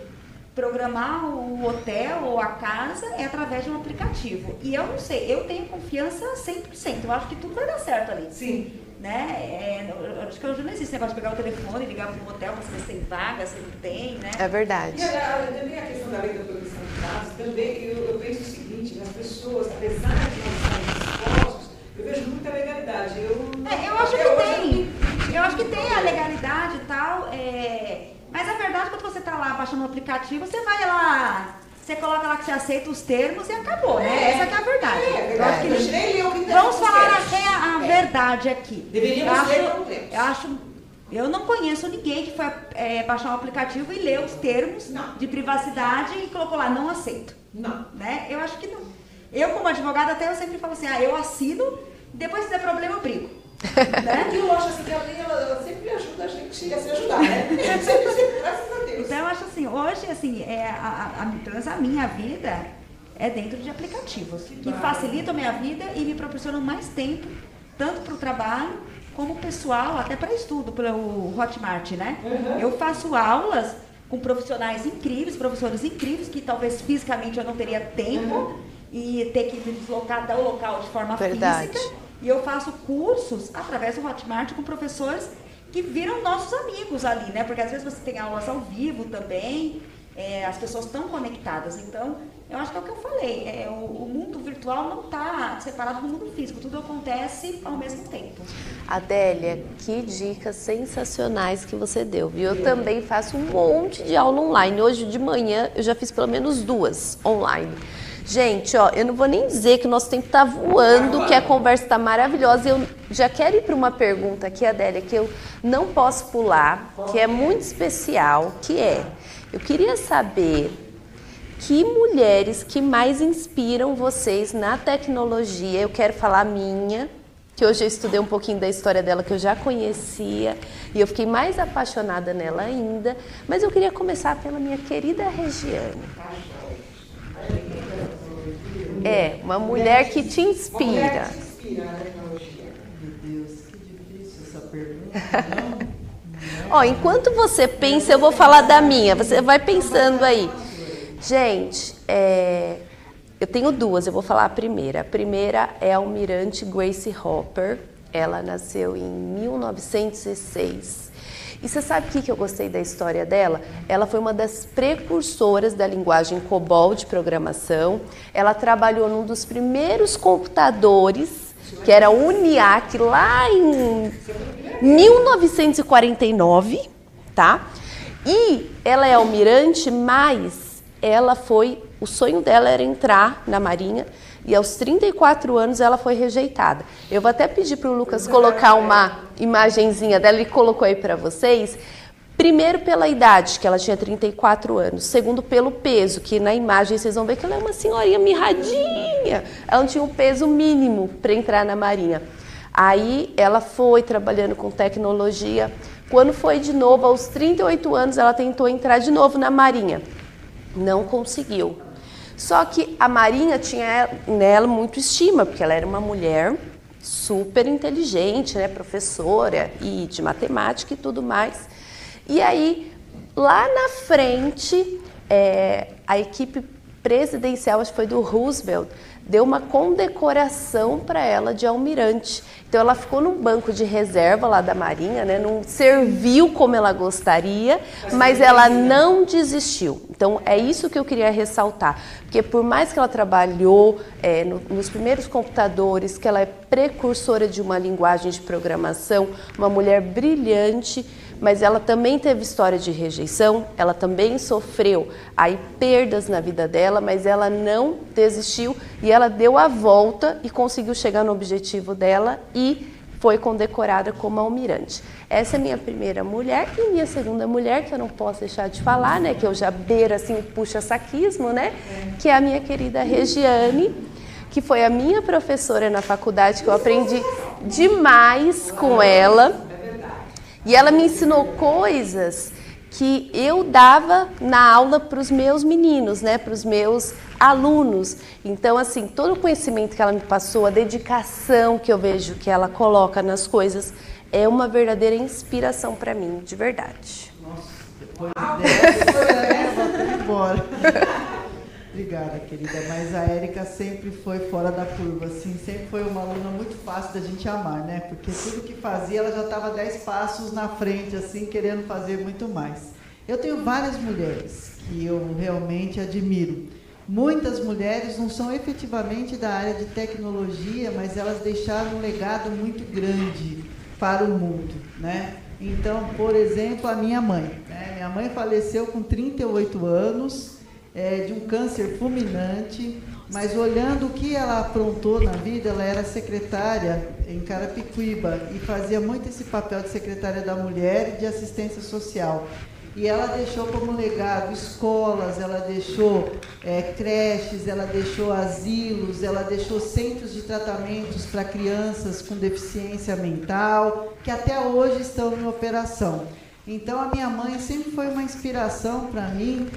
programar o hotel ou a casa é através de um aplicativo. E eu não sei, eu tenho confiança 100%. Eu acho que tudo vai dar certo ali. Sim. Né? É, eu acho que hoje não existe esse negócio de pegar o telefone, ligar para um hotel para saber se tem vaga, se não tem, né? É verdade. E a, também a questão da lei da proteção de dados, também eu, eu penso o seguinte, as pessoas, apesar de não estarem dispostos, eu vejo muita legalidade. Eu, é, eu acho que tem. Eu acho que tem a legalidade e tal. É, mas a verdade, quando você está lá baixando o aplicativo, você vai lá, você coloca lá que você aceita os termos e acabou, né? É, Essa é a verdade. É. Eu acho que, vamos falar até a, a é. verdade aqui. Deveríamos eu acho, ler eu acho eu não conheço ninguém que foi é, baixar um aplicativo e ler os termos não. de privacidade e colocou lá, não aceito. Não. Né? Eu acho que não. Eu, como advogada, até eu sempre falo assim, ah, eu assino, depois se der problema eu brigo. né? E eu acho assim que a ela, ela, sempre ajuda a gente a se ajudar, né? sempre, sempre, graças a. Então eu acho assim, hoje assim, é, a, a, a, a minha vida é dentro de aplicativos que, que facilitam a minha vida e me proporcionam mais tempo, tanto para o trabalho como pessoal, até para estudo, pelo Hotmart, né? Uhum. Eu faço aulas com profissionais incríveis, professores incríveis, que talvez fisicamente eu não teria tempo uhum. e ter que me deslocar do local de forma Verdade. física E eu faço cursos através do Hotmart com professores que viram nossos amigos ali, né? Porque às vezes você tem aulas ao vivo também, é, as pessoas estão conectadas. Então, eu acho que é o que eu falei, é, o, o mundo virtual não está separado do mundo físico, tudo acontece ao mesmo tempo. Adélia, que dicas sensacionais que você deu, viu? Eu também faço um monte de aula online. Hoje de manhã eu já fiz pelo menos duas online. Gente, ó, eu não vou nem dizer que o nosso tempo está voando, que a conversa está maravilhosa. Eu já quero ir para uma pergunta aqui, Adélia, que eu não posso pular, que é muito especial, que é, eu queria saber que mulheres que mais inspiram vocês na tecnologia. Eu quero falar minha, que hoje eu estudei um pouquinho da história dela que eu já conhecia e eu fiquei mais apaixonada nela ainda. Mas eu queria começar pela minha querida Regiane. É, uma mulher que te inspira. Mulher que te inspira na tecnologia. Meu Deus, que difícil essa pergunta. Ó, enquanto você pensa, eu vou falar da minha. Você vai pensando aí. Gente, é, eu tenho duas, eu vou falar a primeira. A primeira é a almirante Grace Hopper. Ela nasceu em 1906 e você sabe o que eu gostei da história dela? Ela foi uma das precursoras da linguagem COBOL de programação. Ela trabalhou num dos primeiros computadores, que era o UNIAC, lá em 1949, tá? E ela é almirante, mas ela foi. O sonho dela era entrar na Marinha e aos 34 anos ela foi rejeitada. Eu vou até pedir para o Lucas colocar uma imagenzinha dela, ele colocou aí para vocês. Primeiro pela idade, que ela tinha 34 anos. Segundo pelo peso, que na imagem vocês vão ver que ela é uma senhorinha mirradinha. Ela não tinha um peso mínimo para entrar na marinha. Aí ela foi trabalhando com tecnologia. Quando foi de novo, aos 38 anos, ela tentou entrar de novo na marinha. Não conseguiu. Só que a Marinha tinha nela muito estima, porque ela era uma mulher super inteligente, né, professora e de matemática e tudo mais. E aí, lá na frente, é, a equipe presidencial, acho que foi do Roosevelt, deu uma condecoração para ela de almirante. Então ela ficou no banco de reserva lá da Marinha, né? não serviu como ela gostaria, mas ela não desistiu. Então é isso que eu queria ressaltar, porque por mais que ela trabalhou é, no, nos primeiros computadores, que ela é precursora de uma linguagem de programação, uma mulher brilhante, mas ela também teve história de rejeição, ela também sofreu aí perdas na vida dela, mas ela não desistiu e ela deu a volta e conseguiu chegar no objetivo dela e foi condecorada como almirante. Essa é minha primeira mulher e minha segunda mulher, que eu não posso deixar de falar, né, que eu já beiro assim puxa-saquismo, né, que é a minha querida Regiane, que foi a minha professora na faculdade, que eu aprendi demais com ela. E ela me ensinou coisas que eu dava na aula para os meus meninos, né, para os meus alunos. Então, assim, todo o conhecimento que ela me passou, a dedicação que eu vejo que ela coloca nas coisas, é uma verdadeira inspiração para mim, de verdade. Nossa, depois dessa, né, vou embora. Obrigada, querida. Mas a Érica sempre foi fora da curva, assim, sempre foi uma aluna muito fácil da gente amar, né? Porque tudo que fazia, ela já estava dez passos na frente, assim, querendo fazer muito mais. Eu tenho várias mulheres que eu realmente admiro. Muitas mulheres não são efetivamente da área de tecnologia, mas elas deixaram um legado muito grande para o mundo, né? Então, por exemplo, a minha mãe. Né? Minha mãe faleceu com 38 anos é, de um câncer fulminante, mas olhando o que ela aprontou na vida, ela era secretária em Carapicuíba e fazia muito esse papel de secretária da mulher e de assistência social. E ela deixou como legado escolas, ela deixou é, creches, ela deixou asilos, ela deixou centros de tratamentos para crianças com deficiência mental, que até hoje estão em operação. Então a minha mãe sempre foi uma inspiração para mim.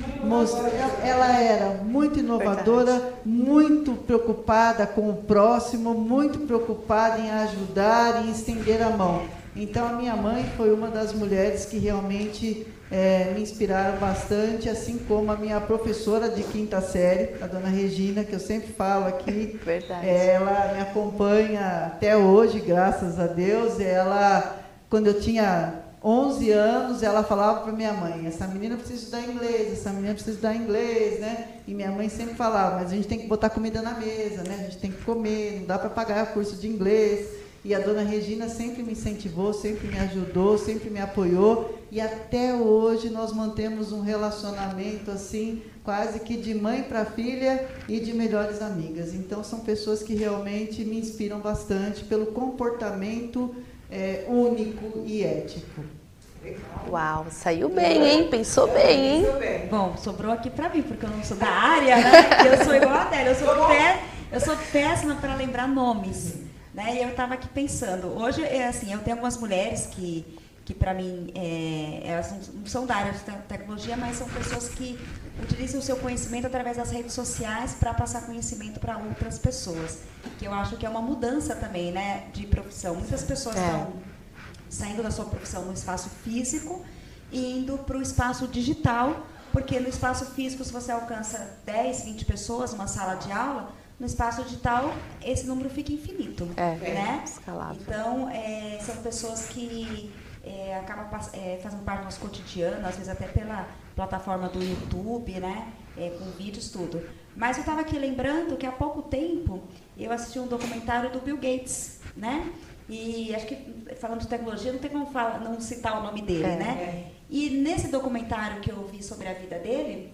Ela era muito inovadora, Verdade. muito preocupada com o próximo, muito preocupada em ajudar e estender a mão. Então, a minha mãe foi uma das mulheres que realmente é, me inspiraram bastante, assim como a minha professora de quinta série, a dona Regina, que eu sempre falo aqui. Verdade. Ela me acompanha até hoje, graças a Deus. Ela, quando eu tinha 11 anos, ela falava para minha mãe: essa menina precisa estudar inglês, essa menina precisa estudar inglês, né? E minha mãe sempre falava: mas a gente tem que botar comida na mesa, né? A gente tem que comer, não dá para pagar curso de inglês. E a dona Regina sempre me incentivou, sempre me ajudou, sempre me apoiou. E até hoje nós mantemos um relacionamento assim, quase que de mãe para filha e de melhores amigas. Então são pessoas que realmente me inspiram bastante pelo comportamento é, único e ético. Uau, saiu bem, hein? Pensou bem, hein? Bom, sobrou aqui para mim, porque eu não sou da área, né? Eu sou igual a Adélia, eu sou, pé, eu sou péssima para lembrar nomes. Né? E eu estava aqui pensando, hoje é assim, eu tenho algumas mulheres que, que para mim, é, elas não são da área de tecnologia, mas são pessoas que utilizam o seu conhecimento através das redes sociais para passar conhecimento para outras pessoas. Que eu acho que é uma mudança também, né, de profissão. Muitas pessoas estão é. saindo da sua profissão no espaço físico e indo para o espaço digital, porque no espaço físico, se você alcança 10, 20 pessoas, uma sala de aula, no espaço digital, esse número fica infinito. É, né? escalável. Então, é, são pessoas que é, acabam é, fazendo parte do nosso cotidiano, às vezes até pela plataforma do YouTube, né? É, com vídeos, tudo. Mas eu estava aqui lembrando que há pouco tempo eu assisti um documentário do Bill Gates, né? E acho que, falando de tecnologia, não tem como falar, não citar o nome dele, é, né? É. E nesse documentário que eu vi sobre a vida dele,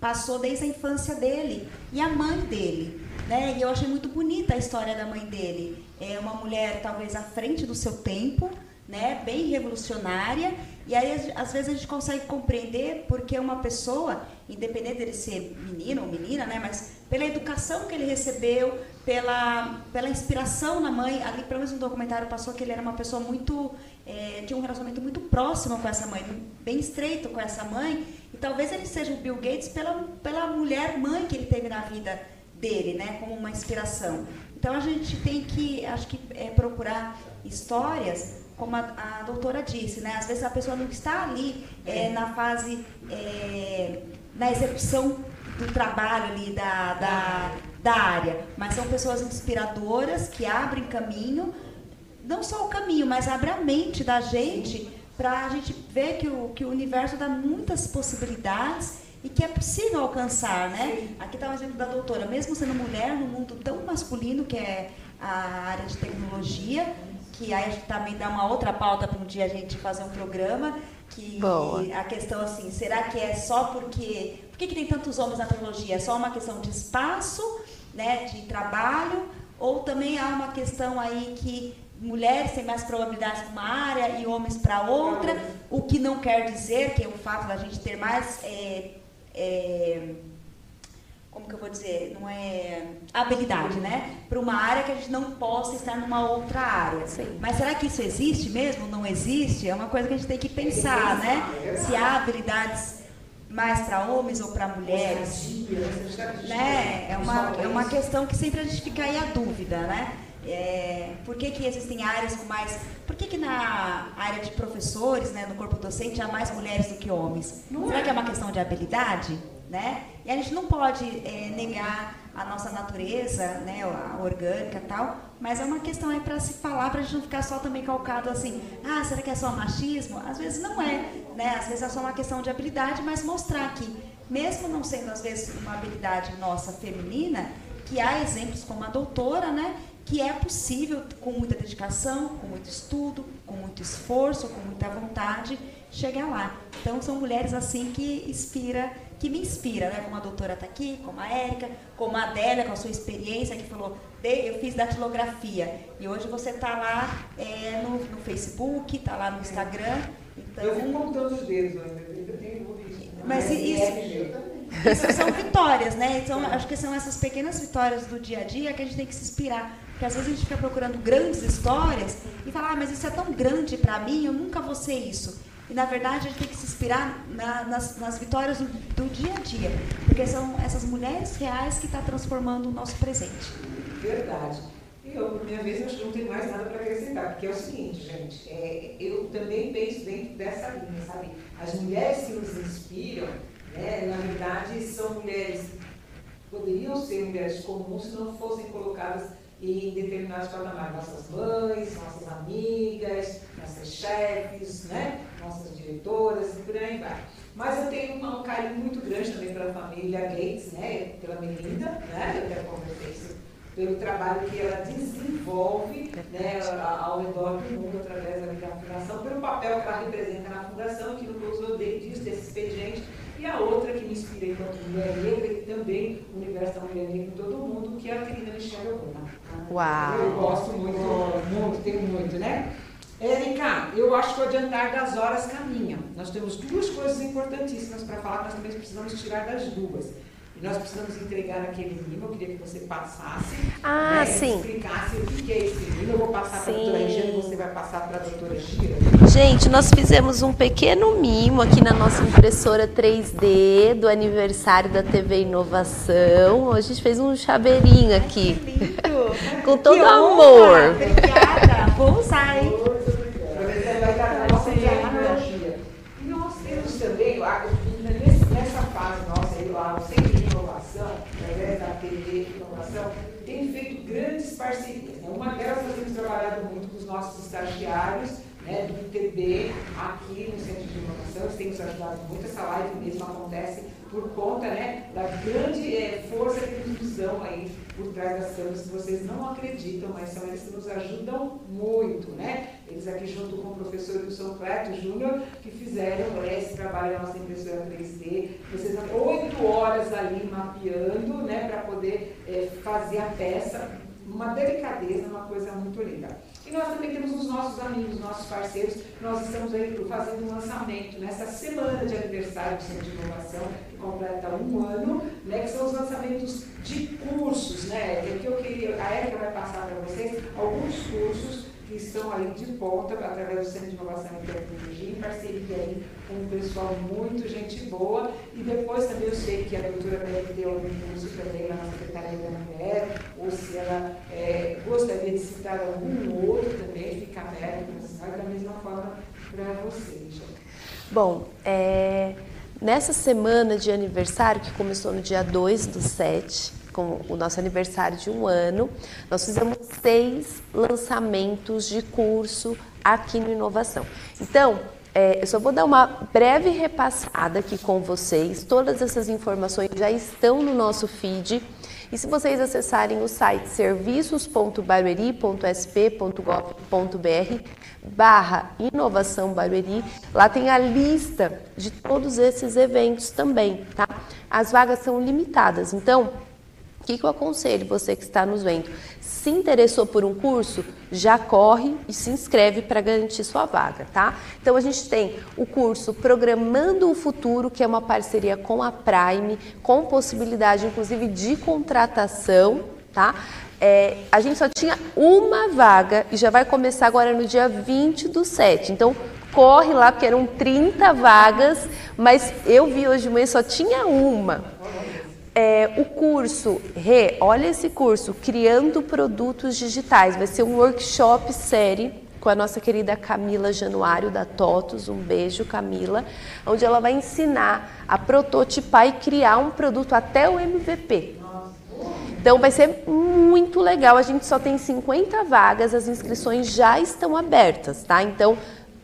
passou desde a infância dele e a mãe dele. Né? E eu achei muito bonita a história da mãe dele. É uma mulher talvez à frente do seu tempo, né? bem revolucionária. E aí, às vezes, a gente consegue compreender porque uma pessoa, independente dele ser menino ou menina, né? mas pela educação que ele recebeu, pela, pela inspiração na mãe, ali, pelo menos no documentário, passou que ele era uma pessoa muito. É, tinha um relacionamento muito próximo com essa mãe, bem estreito com essa mãe. E talvez ele seja o Bill Gates pela, pela mulher mãe que ele teve na vida dele, né, como uma inspiração. Então a gente tem que, acho que, é, procurar histórias, como a, a, doutora disse, né, às vezes a pessoa não está ali é, na fase, é, na execução do trabalho ali da, da, da área, mas são pessoas inspiradoras que abrem caminho, não só o caminho, mas abre a mente da gente para a gente ver que o, que o universo dá muitas possibilidades e que é possível alcançar, né? Sim. Aqui está o exemplo da doutora, mesmo sendo mulher num mundo tão masculino que é a área de tecnologia, que aí a gente também dá uma outra pauta para um dia a gente fazer um programa, que Boa. a questão assim, será que é só porque... Por que, que tem tantos homens na tecnologia? É só uma questão de espaço, né, de trabalho, ou também há uma questão aí que mulheres têm mais probabilidades para uma área e homens para outra, o que não quer dizer que é o fato da gente ter mais é, é, como que eu vou dizer, não é habilidade, né? Para uma área que a gente não possa estar numa outra área. Sim. Mas será que isso existe mesmo? Não existe? É uma coisa que a gente tem que pensar, né? Se há habilidades mais para homens ou para mulheres, né? É uma, é uma questão que sempre a gente fica aí a dúvida, né? É, por que, que existem áreas com mais. Por que, que na área de professores, né, no corpo docente, há mais mulheres do que homens? Não Será é. que é uma questão de habilidade? Né? E a gente não pode é, negar a nossa natureza, né, a orgânica tal, mas é uma questão aí para se falar, para a gente não ficar só também calcado assim, ah, será que é só machismo? Às vezes não é, né? Às vezes é só uma questão de habilidade, mas mostrar que, mesmo não sendo às vezes uma habilidade nossa feminina, que há exemplos como a doutora, né, que é possível, com muita dedicação, com muito estudo, com muito esforço, com muita vontade, chegar lá. Então, são mulheres assim que inspira, que me inspira, né? Como a doutora está aqui, como a Érica, como a Adélia, com a sua experiência, que falou, eu fiz datilografia. E hoje você está lá é, no, no, Facebook, está lá no Instagram. Então, eu vou contando os dedos ainda, eu tenho Mas isso, isso são vitórias, né? Então, acho que são essas pequenas vitórias do dia a dia que a gente tem que se inspirar. Porque às vezes a gente fica procurando grandes histórias e fala, ah, mas isso é tão grande para mim, eu nunca vou ser isso. E na verdade a gente tem que se inspirar na, nas, nas, vitórias do, do, dia a dia. Porque são essas mulheres reais que estão tá transformando o nosso presente. Verdade. Eu, por minha vez, acho que não tenho mais nada para acrescentar, porque é o seguinte, gente, é, eu também penso dentro dessa linha, sabe? As mulheres que nos inspiram, né, na verdade, são mulheres, poderiam ser mulheres comuns se não fossem colocadas em determinados patamares. Nossas mães, nossas amigas, nossas chefes, né, nossas diretoras e por aí vai. Mas eu tenho um carinho muito grande também pela família Gates, né, pela Melinda, né, eu quero conversar isso pelo trabalho que ela desenvolve né, ao redor do mundo através da fundação, pelo papel que ela representa na fundação, que no caso dele diz desse expediente, e a outra que me inspira enquanto mulher negra e também o universo da mulher negra em todo o mundo, que é a querida Michelle Obama. Uau! Eu gosto muito, muito, tenho muito, né? Érica, eu acho que o adiantar das horas caminha. Nós temos duas coisas importantíssimas para falar, nós também precisamos tirar das duas. E nós precisamos entregar aquele livro, eu queria que você passasse, ah, né, sim. explicasse o que é esse livro. Eu vou passar para a doutora Regina e você vai passar para a doutora Gira. Gente, nós fizemos um pequeno mimo aqui na nossa impressora 3D do aniversário da TV Inovação. Hoje a gente fez um chaveirinho aqui. Que lindo! Com todo que amor. Honra. Obrigada! Vou usar, hein? Vai estar na nossa tecnologia. E nós temos também, nessa fase nossa, aí, lá, o Centro de Inovação, através da TV Inovação, tem feito grandes parcerias. Né? Uma delas nós temos trabalhado muito com os nossos estagiários, né, do ITB aqui no Centro de Inovação, eles têm nos ajudado muito, essa live mesmo acontece por conta né, da grande é, força de inclusão aí por trás das câmeras, que vocês não acreditam, mas são eles que nos ajudam muito, né? Eles aqui junto com o professor Wilson Cleto Júnior, que fizeram esse trabalho na nossa impressora 3D, vocês oito horas ali mapeando, né, para poder é, fazer a peça, uma delicadeza, uma coisa muito linda. E nós também temos os nossos amigos, nossos parceiros. Nós estamos aí fazendo um lançamento nessa semana de aniversário do Centro de Inovação, que completa um ano, né, que são os lançamentos de cursos, né? Que eu queria, a Erika vai passar para vocês alguns cursos que estão aí de ponta através do Centro de Inovação e Tecnologia, em parceria aí com um pessoal muito gente boa. E depois também eu sei que a doutora deve ter algum curso também na Secretaria da Mulher, ou se ela é, gostaria de citar algum outro também, fica aberto, mas da mesma forma para vocês. Bom, é, nessa semana de aniversário, que começou no dia 2 do 7, com o nosso aniversário de um ano, nós fizemos seis lançamentos de curso aqui no Inovação. Então, é, eu só vou dar uma breve repassada aqui com vocês. Todas essas informações já estão no nosso feed. E se vocês acessarem o site serviços.barueri.sp.gov.br barra inovação Barueri, lá tem a lista de todos esses eventos também, tá? As vagas são limitadas, então que, que eu aconselho você que está nos vendo? Se interessou por um curso, já corre e se inscreve para garantir sua vaga, tá? Então a gente tem o curso Programando o Futuro, que é uma parceria com a Prime, com possibilidade inclusive de contratação, tá? É, a gente só tinha uma vaga e já vai começar agora no dia 20 do 7. Então corre lá, porque eram 30 vagas, mas eu vi hoje de manhã só tinha uma. É, o curso, Rê, olha esse curso, Criando Produtos Digitais, vai ser um workshop série com a nossa querida Camila Januário da TOTUS, um beijo Camila, onde ela vai ensinar a prototipar e criar um produto até o MVP. Então vai ser muito legal, a gente só tem 50 vagas, as inscrições já estão abertas, tá? Então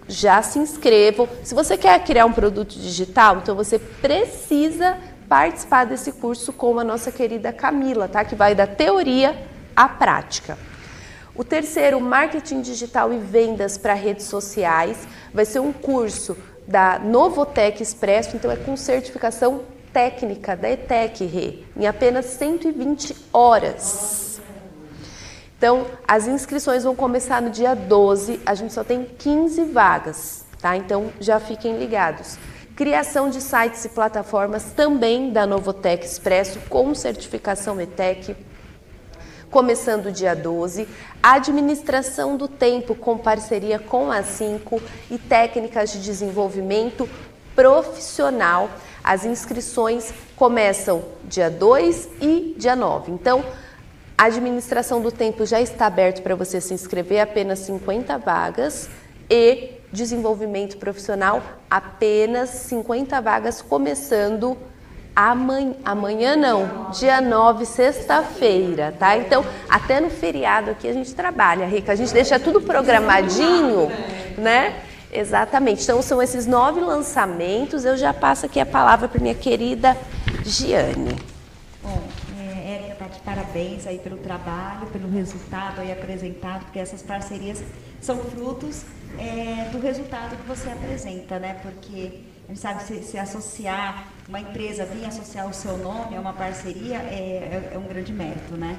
já se inscrevam. Se você quer criar um produto digital, então você precisa participar desse curso com a nossa querida Camila, tá? Que vai da teoria à prática. O terceiro, marketing digital e vendas para redes sociais, vai ser um curso da Novotec Expresso, então é com certificação técnica da ETEC Rê, em apenas 120 horas. Então, as inscrições vão começar no dia 12, a gente só tem 15 vagas, tá? Então, já fiquem ligados. Criação de sites e plataformas também da Novotec Expresso com certificação ETEC, começando dia 12. Administração do tempo com parceria com a 5 e técnicas de desenvolvimento profissional. As inscrições começam dia 2 e dia 9. Então, A administração do tempo já está aberto para você se inscrever, apenas 50 vagas e desenvolvimento profissional, apenas 50 vagas, começando amanhã, amanhã não, dia 9, sexta-feira, tá? Então, até no feriado aqui a gente trabalha, Rica, a gente deixa tudo programadinho, né? Exatamente. Então, são esses nove lançamentos. Eu já passo aqui a palavra para minha querida Giane. Bom, é, Érica está de parabéns aí pelo trabalho, pelo resultado aí apresentado, porque essas parcerias são frutos é, do resultado que você apresenta, né? Porque a gente sabe se, se associar, uma empresa vir associar o seu nome a uma parceria é, é, é um grande mérito, né?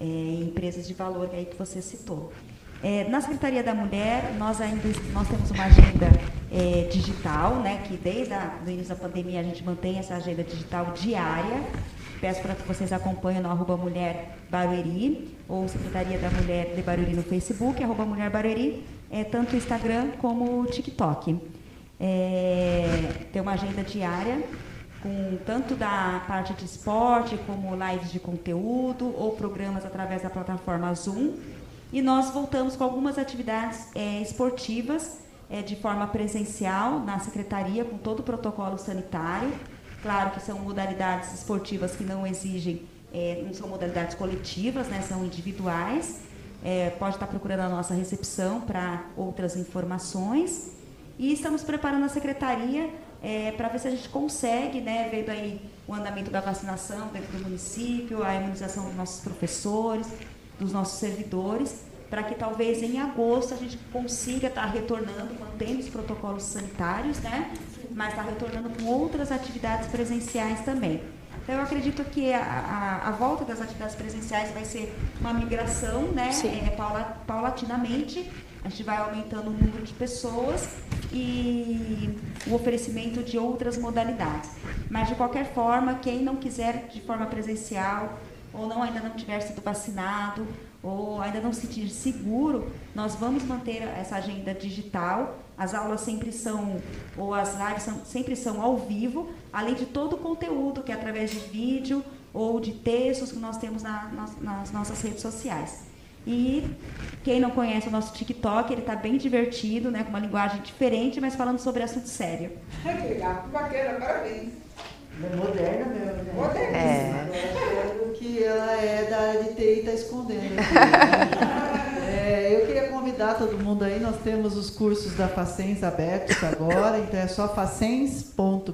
É, empresas de valor aí que você citou. É, na Secretaria da Mulher, nós ainda nós temos uma agenda é, digital, né, que desde o início da pandemia a gente mantém essa agenda digital diária. Peço para que vocês acompanhem no arroba Mulher Barueri, ou Secretaria da Mulher de Barueri no Facebook, arroba Mulher Barueri, é, tanto o Instagram como o TikTok. É, tem uma agenda diária com tanto da parte de esporte como lives de conteúdo ou programas através da plataforma Zoom e nós voltamos com algumas atividades é, esportivas é, de forma presencial na secretaria, com todo o protocolo sanitário. Claro que são modalidades esportivas que não exigem, é, não são modalidades coletivas, né, são individuais. É, pode estar procurando a nossa recepção para outras informações. E estamos preparando a secretaria é, para ver se a gente consegue, né, vendo aí o andamento da vacinação dentro do município, a imunização dos nossos professores, dos nossos servidores, para que talvez em agosto a gente consiga estar retornando, mantendo os protocolos sanitários, né? Mas estar retornando com outras atividades presenciais também. Então, eu acredito que a, a, a, volta das atividades presenciais vai ser uma migração, né? É, paula, paulatinamente. A gente vai aumentando o número de pessoas e o oferecimento de outras modalidades. Mas, de qualquer forma, quem não quiser de forma presencial, ou não ainda não tiver sido vacinado, ou ainda não se sentir seguro, nós vamos manter essa agenda digital. As aulas sempre são, ou as lives são, sempre são ao vivo, além de todo o conteúdo que é através de vídeo ou de textos que nós temos na, nas, nas nossas redes sociais. E quem não conhece o nosso TikTok, ele está bem divertido, né, com uma linguagem diferente, mas falando sobre assunto sério. Que legal, bacana, parabéns. É moderna mesmo, né? Moderna. É. que ela é da área de TI e está escondendo. é, eu queria convidar todo mundo aí, nós temos os cursos da Facens abertos agora, então é só facens.br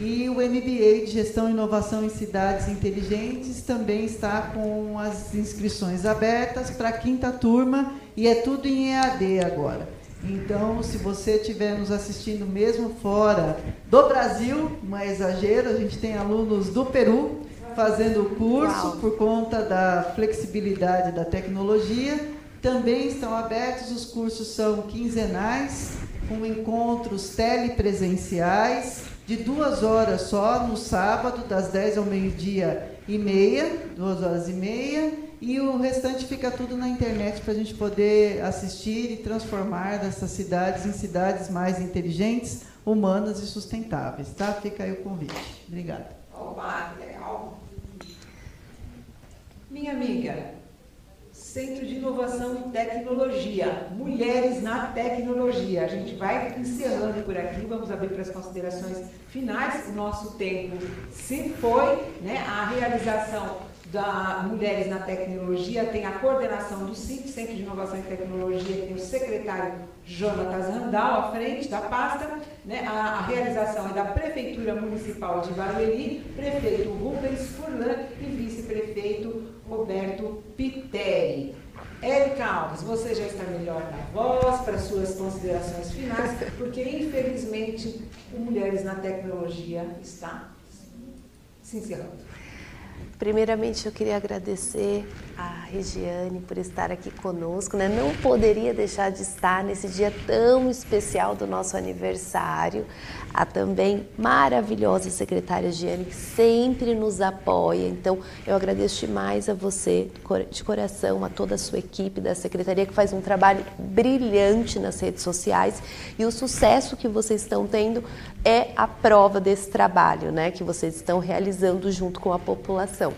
e o MBA de Gestão e Inovação em Cidades Inteligentes também está com as inscrições abertas para a quinta turma e é tudo em EAD agora. Então, se você estiver nos assistindo mesmo fora do Brasil, não é exagero, a gente tem alunos do Peru fazendo o curso Uau. por conta da flexibilidade da tecnologia. Também estão abertos, os cursos são quinzenais, com encontros telepresenciais, de duas horas só no sábado, das 10 ao meio-dia e meia, duas horas e meia e o restante fica tudo na internet para a gente poder assistir e transformar dessas cidades em cidades mais inteligentes, humanas e sustentáveis. Tá? Fica aí o convite. Obrigada. Minha amiga, Centro de Inovação e Tecnologia, Mulheres na Tecnologia. A gente vai encerrando por aqui, vamos abrir para as considerações finais. O nosso tempo se foi, né? A realização da Mulheres na Tecnologia, tem a coordenação do CIP, Centro de Inovação e Tecnologia, tem o secretário Jonatas Randal à frente da pasta, né? a, a, realização é da Prefeitura Municipal de Barueri, prefeito Rubens Furlan e vice-prefeito Roberto Piteri. Érica Alves, você já está melhor na voz para suas considerações finais, porque infelizmente o Mulheres na Tecnologia está se encerrando. Primeiramente, eu queria agradecer a Regiane por estar aqui conosco. Né? Não poderia deixar de estar nesse dia tão especial do nosso aniversário. A também maravilhosa secretária Giane, que sempre nos apoia. Então, eu agradeço demais a você, de coração, a toda a sua equipe da secretaria, que faz um trabalho brilhante nas redes sociais. E o sucesso que vocês estão tendo é a prova desse trabalho, né? Que vocês estão realizando junto com a população.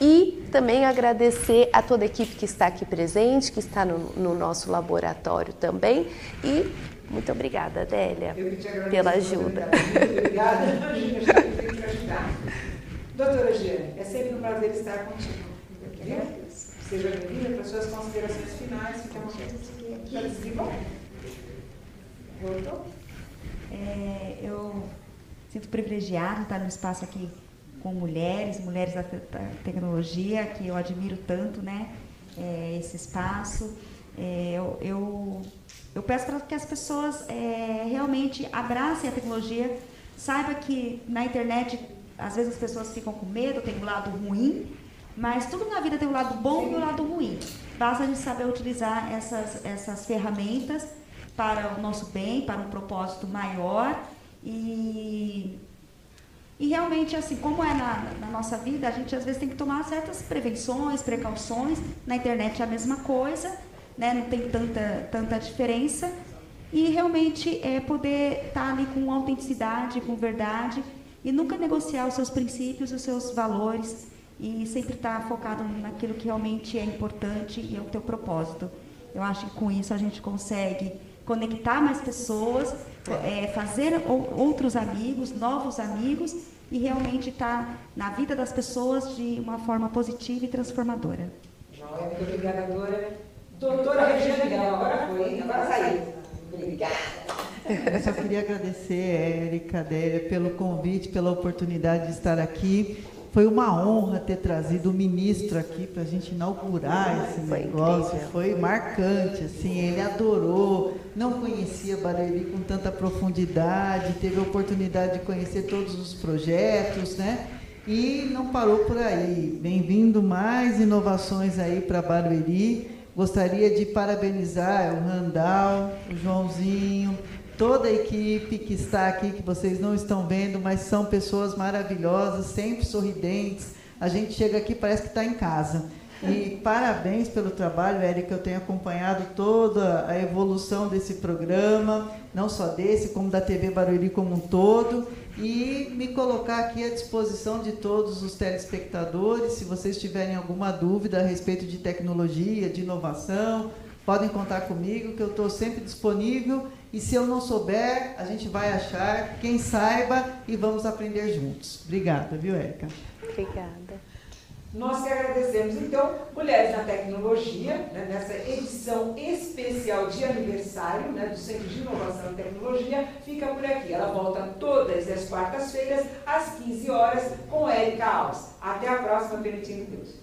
E também agradecer a toda a equipe que está aqui presente, que está no, no nosso laboratório também. E muito obrigada, Adélia, pela ajuda. Obrigada, imagina, tem que ajudar. Doutora Giane, é sempre um prazer estar contigo. Seja bem-vinda para suas considerações finais. Vontade. Já desligou? Voltou? É, eu sinto privilegiado estar no espaço aqui com mulheres, mulheres da, tecnologia, que eu admiro tanto, né? É, esse espaço. É, eu, eu, eu, peço para que as pessoas é, realmente abracem a tecnologia, saiba que na internet às vezes as pessoas ficam com medo, tem um lado ruim, mas tudo na vida tem um lado bom e um lado ruim. Basta a gente saber utilizar essas, essas ferramentas para o nosso bem, para um propósito maior e e realmente, assim, como é na, na, nossa vida, a gente às vezes tem que tomar certas prevenções, precauções. Na internet é a mesma coisa, né? não tem tanta, tanta diferença. E realmente é poder estar ali com autenticidade, com verdade, e nunca negociar os seus princípios, os seus valores, e sempre estar focado naquilo que realmente é importante e é o teu propósito. Eu acho que com isso a gente consegue conectar mais pessoas, é, fazer outros amigos, novos amigos e realmente estar tá na vida das pessoas de uma forma positiva e transformadora. Joia, muito obrigada, agora. Doutora Regiane, agora foi, agora saiu. Obrigada. Eu só queria agradecer, Érica, Adélia, pelo convite, pela oportunidade de estar aqui. Foi uma honra ter trazido o ministro aqui para a gente inaugurar esse foi negócio. Incrível. Foi marcante, assim, ele adorou, não conhecia Barueri com tanta profundidade, teve a oportunidade de conhecer todos os projetos, né? E não parou por aí. Bem-vindo mais inovações aí para Barueri. Gostaria de parabenizar o Randall, o Joãozinho, toda a equipe que está aqui, que vocês não estão vendo, mas são pessoas maravilhosas, sempre sorridentes. A gente chega aqui parece que está em casa. E parabéns pelo trabalho, Érica. Eu tenho acompanhado toda a evolução desse programa, não só desse, como da TV Barueri como um todo. E me colocar aqui à disposição de todos os telespectadores, se vocês tiverem alguma dúvida a respeito de tecnologia, de inovação, podem contar comigo, que eu estou sempre disponível e se eu não souber, a gente vai achar quem saiba e vamos aprender juntos. Obrigada, viu, Érica? Obrigada. Nós que agradecemos, então, Mulheres na Tecnologia, né, nessa edição especial de aniversário né, do Centro de Inovação e Tecnologia, fica por aqui. Ela volta todas as quartas-feiras, às 15 horas, com Érica Alves. Até a próxima, permitindo Deus.